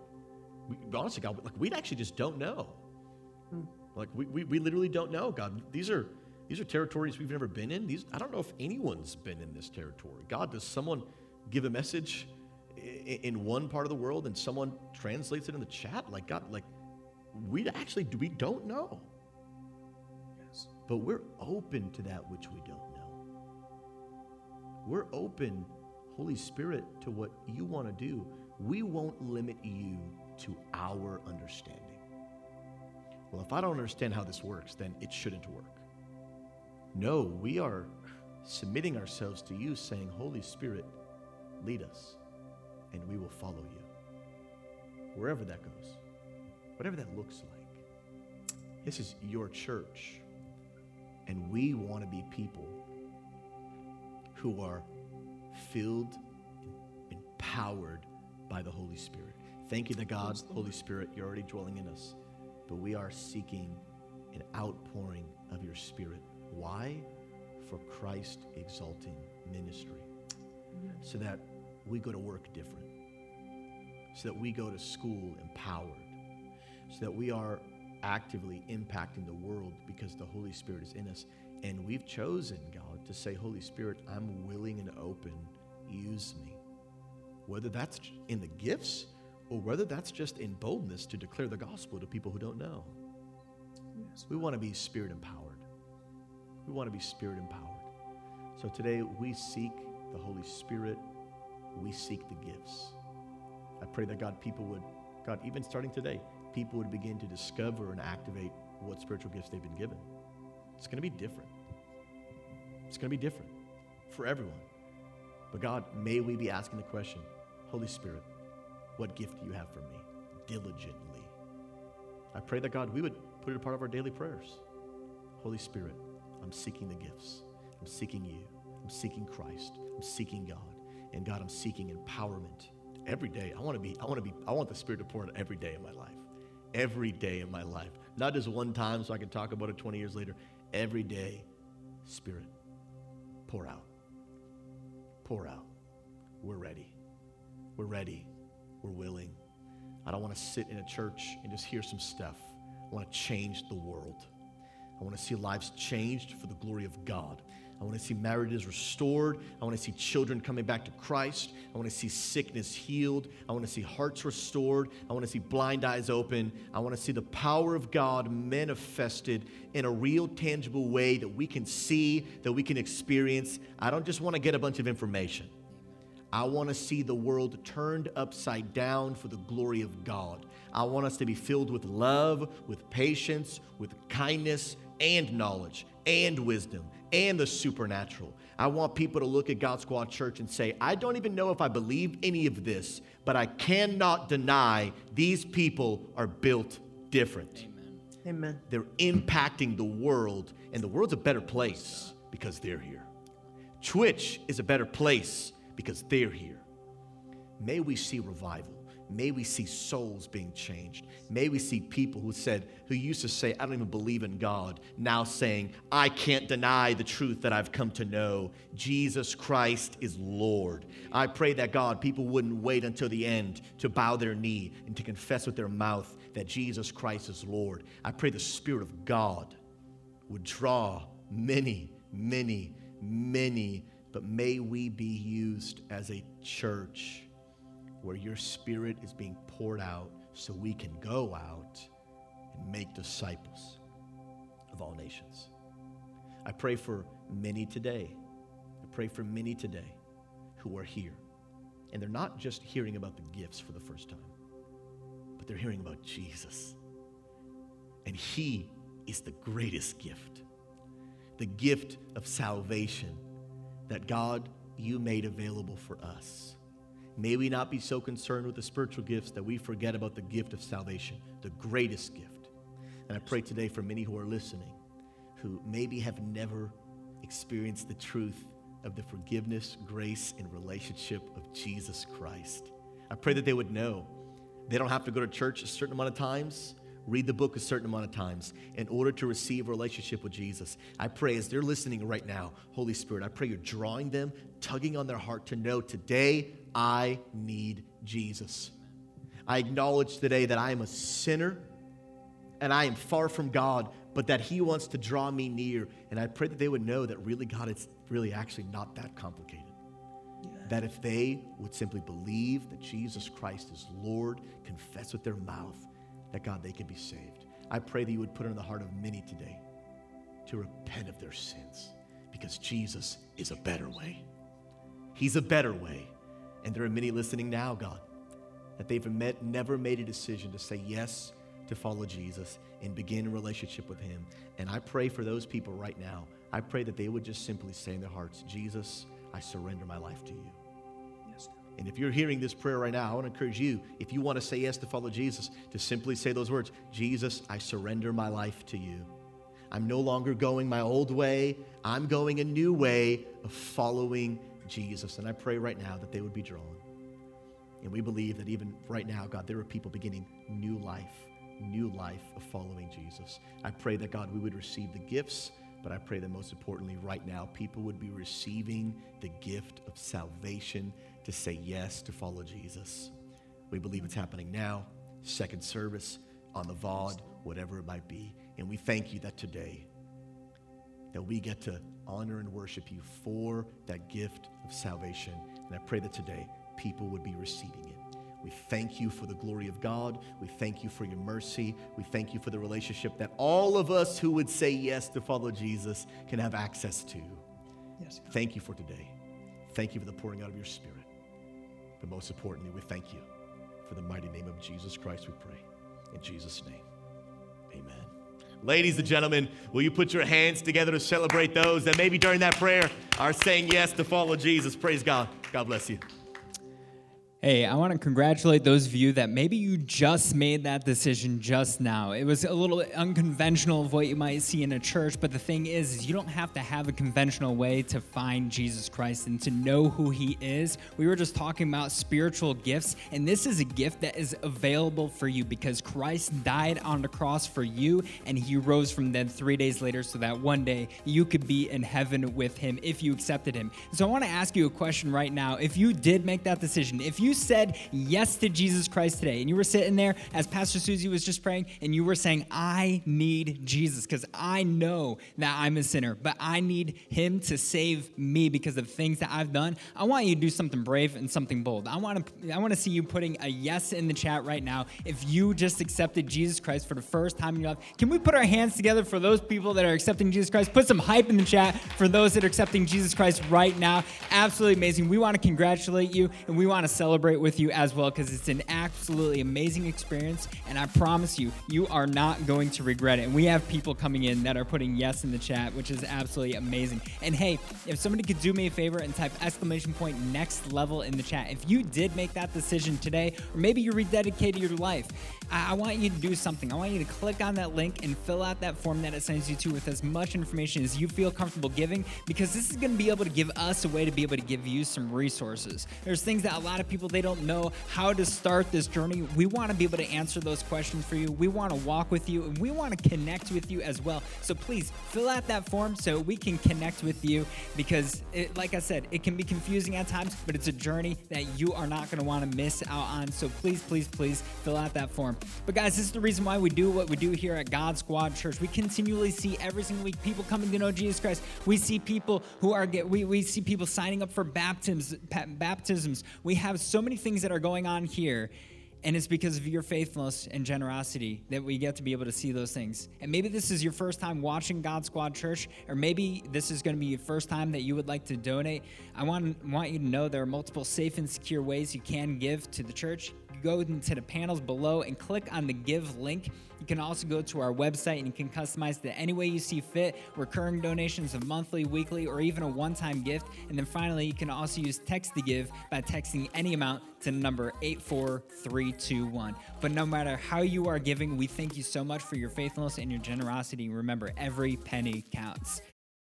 Speaker 1: we, honestly, God, like we actually just don't know. Hmm. Like we, we, we literally don't know, God. These are these are territories we've never been in. These I don't know if anyone's been in this territory. God, does someone give a message in, one part of the world and someone translates it in the chat? Like God, like we actually we don't know.
Speaker 2: Yes.
Speaker 1: But we're open to that which we don't know. We're open, Holy Spirit, to what you want to do. We won't limit you to our understanding. Well, if I don't understand how this works, then it shouldn't work. No, we are submitting ourselves to you, saying, Holy Spirit, lead us, and we will follow you. Wherever that goes, whatever that looks like. This is your church, and we want to be people who are filled, empowered by the Holy Spirit. Thank you that God, Holy Spirit, you're already dwelling in us, but we are seeking an outpouring of your Spirit. Why? For Christ exalting ministry. So that we go to work different. So that we go to school empowered. So that we are actively impacting the world because the Holy Spirit is in us. And we've chosen, God, to say, Holy Spirit, I'm willing and open. Use me. Whether that's in the gifts or whether that's just in boldness to declare the gospel to people who don't know.
Speaker 2: Yes.
Speaker 1: We want to be spirit empowered. We want to be spirit empowered. So today we seek the Holy Spirit. We seek the gifts. I pray that God, people would, God, even starting today, people would begin to discover and activate what spiritual gifts they've been given. It's going to be different. It's going to be different for everyone. But God, may we be asking the question Holy Spirit, what gift do you have for me? Diligently. I pray that God, we would put it a part of our daily prayers. Holy Spirit, I'm seeking the gifts. I'm seeking you. I'm seeking Christ. I'm seeking God. And God, I'm seeking empowerment every day. I want to be, I want to be, I want the Spirit to pour out every day in my life. Every day in my life. Not just one time so I can talk about it 20 years later. Every day, Spirit, pour out. Pour out. We're ready. We're ready. We're willing. I don't want to sit in a church and just hear some stuff. I want to change the world. I want to see lives changed for the glory of God. I want to see marriages restored. I want to see children coming back to Christ. I want to see sickness healed. I want to see hearts restored. I want to see blind eyes open. I want to see the power of God manifested in a real, tangible way that we can see, that we can experience. I don't just want to get a bunch of information. I want to see the world turned upside down for the glory of God. I want us to be filled with love, with patience, with kindness, and knowledge. and wisdom and the supernatural. I want people to look at God Squad Church and say, I don't even know if I believe any of this, but I cannot deny these people are built different.
Speaker 2: Amen.
Speaker 1: They're impacting the world, and the world's a better place because they're here. Twitch is a better place because they're here. May we see revival. May we see souls being changed. May we see people who said, who used to say, I don't even believe in God, now saying, I can't deny the truth that I've come to know. Jesus Christ is Lord. I pray that God, people wouldn't wait until the end to bow their knee and to confess with their mouth that Jesus Christ is Lord. I pray the Spirit of God would draw many, many, many, but may we be used as a church where your spirit is being poured out so we can go out and make disciples of all nations. I pray for many today. I pray for many today who are here. And they're not just hearing about the gifts for the first time, but they're hearing about Jesus. And He is the greatest gift the gift of salvation that God, you made available for us. May we not be so concerned with the spiritual gifts that we forget about the gift of salvation, the greatest gift. And I pray today for many who are listening who maybe have never experienced the truth of the forgiveness, grace, and relationship of Jesus Christ. I pray that they would know they don't have to go to church a certain amount of times, read the book a certain amount of times in order to receive a relationship with Jesus. I pray as they're listening right now, Holy Spirit, I pray you're drawing them, tugging on their heart to know today I need Jesus. I acknowledge today that I am a sinner and I am far from God, but that He wants to draw me near. And I pray that they would know that really, God, it's really actually not that complicated. That if they would simply believe that Jesus Christ is Lord, confess with their mouth, that God, they can be saved. I pray that you would put it in the heart of many today to repent of their sins because Jesus is a better way. He's a better way. And there are many listening now, God, that they've met, never made a decision to say yes to follow Jesus and begin a relationship with Him. And I pray for those people right now. I pray that they would just simply say in their hearts, Jesus, I surrender my life to you. Yes, And if you're hearing this prayer right now, I want to encourage you, if you want to say yes to follow Jesus, to simply say those words Jesus, I surrender my life to you. I'm no longer going my old way, I'm going a new way of following Jesus. And I pray right now that they would be drawn. And we believe that even right now, God, there are people beginning new life, new life of following Jesus. I pray that, God, we would receive the gifts, but I pray that most importantly, right now, people would be receiving the gift of salvation to say yes to follow Jesus. We believe it's happening now, second service, on the VOD, whatever it might be. And we thank you that today, that we get to honor and worship you for that gift of salvation. And I pray that today people would be receiving it. We thank you for the glory of God. We thank you for your mercy. We thank you for the relationship that all of us who would say yes to follow Jesus can have access to.
Speaker 2: Yes. God.
Speaker 1: Thank you for today. Thank you for the pouring out of your spirit. But most importantly, we thank you for the mighty name of Jesus Christ, we pray. In Jesus' name, amen. Ladies and gentlemen, will you put your hands together to celebrate those that maybe during that prayer are saying yes to follow Jesus? Praise God. God bless you.
Speaker 3: Hey, I want to congratulate those of you that maybe you just made that decision just now. It was a little unconventional of what you might see in a church, but the thing is, you don't have to have a conventional way to find Jesus Christ and to know who he is. We were just talking about spiritual gifts, and this is a gift that is available for you because Christ died on the cross for you and he rose from dead 3 days later so that one day you could be in heaven with him if you accepted him. So I want to ask you a question right now. If you did make that decision, if you said yes to Jesus Christ today, and you were sitting there as Pastor Susie was just praying, and you were saying, I need Jesus because I know that I'm a sinner, but I need Him to save me because of things that I've done. I want you to do something brave and something bold. I want to, I want to see you putting a yes in the chat right now if you just accepted Jesus Christ for the first time in your life. Can we put our hands together for those people that are accepting Jesus Christ? Put some hype in the chat for those that are accepting Jesus Christ right now. Absolutely amazing. We want to congratulate you and we want to celebrate celebrate with you as well because it's an absolutely amazing experience. And I promise you, you are not going to regret it. And we have people coming in that are putting yes in the chat, which is absolutely amazing. And hey, if somebody could do me a favor and type exclamation point next level in the chat, if you did make that decision today, or maybe you rededicated your life, I, I want you to do something. I want you to click on that link and fill out that form that it sends you to with as much information as you feel comfortable giving, because this is going to be able to give us a way to be able to give you some resources. There's things that a lot of people they don't know how to start this journey. We want to be able to answer those questions for you. We want to walk with you and we want to connect with you as well. So please fill out that form so we can connect with you because it, like I said, it can be confusing at times, but it's a journey that you are not going to want to miss out on. So please, please, please fill out that form. But guys, this is the reason why we do what we do here at God Squad Church. We continually see every single week people coming to know Jesus Christ. We see people who are get we, we see people signing up for baptisms baptisms. We have so many things that are going on here. And it's because of your faithfulness and generosity that we get to be able to see those things. And maybe this is your first time watching God Squad Church, or maybe this is going to be your first time that you would like to donate. I want, want you to know there are multiple safe and secure ways you can give to the church. Go into the panels below and click on the give link. You can also go to our website and you can customize it any way you see fit recurring donations of monthly, weekly, or even a one time gift. And then finally, you can also use text to give by texting any amount to number 84321. But no matter how you are giving, we thank you so much for your faithfulness and your generosity. Remember, every penny counts.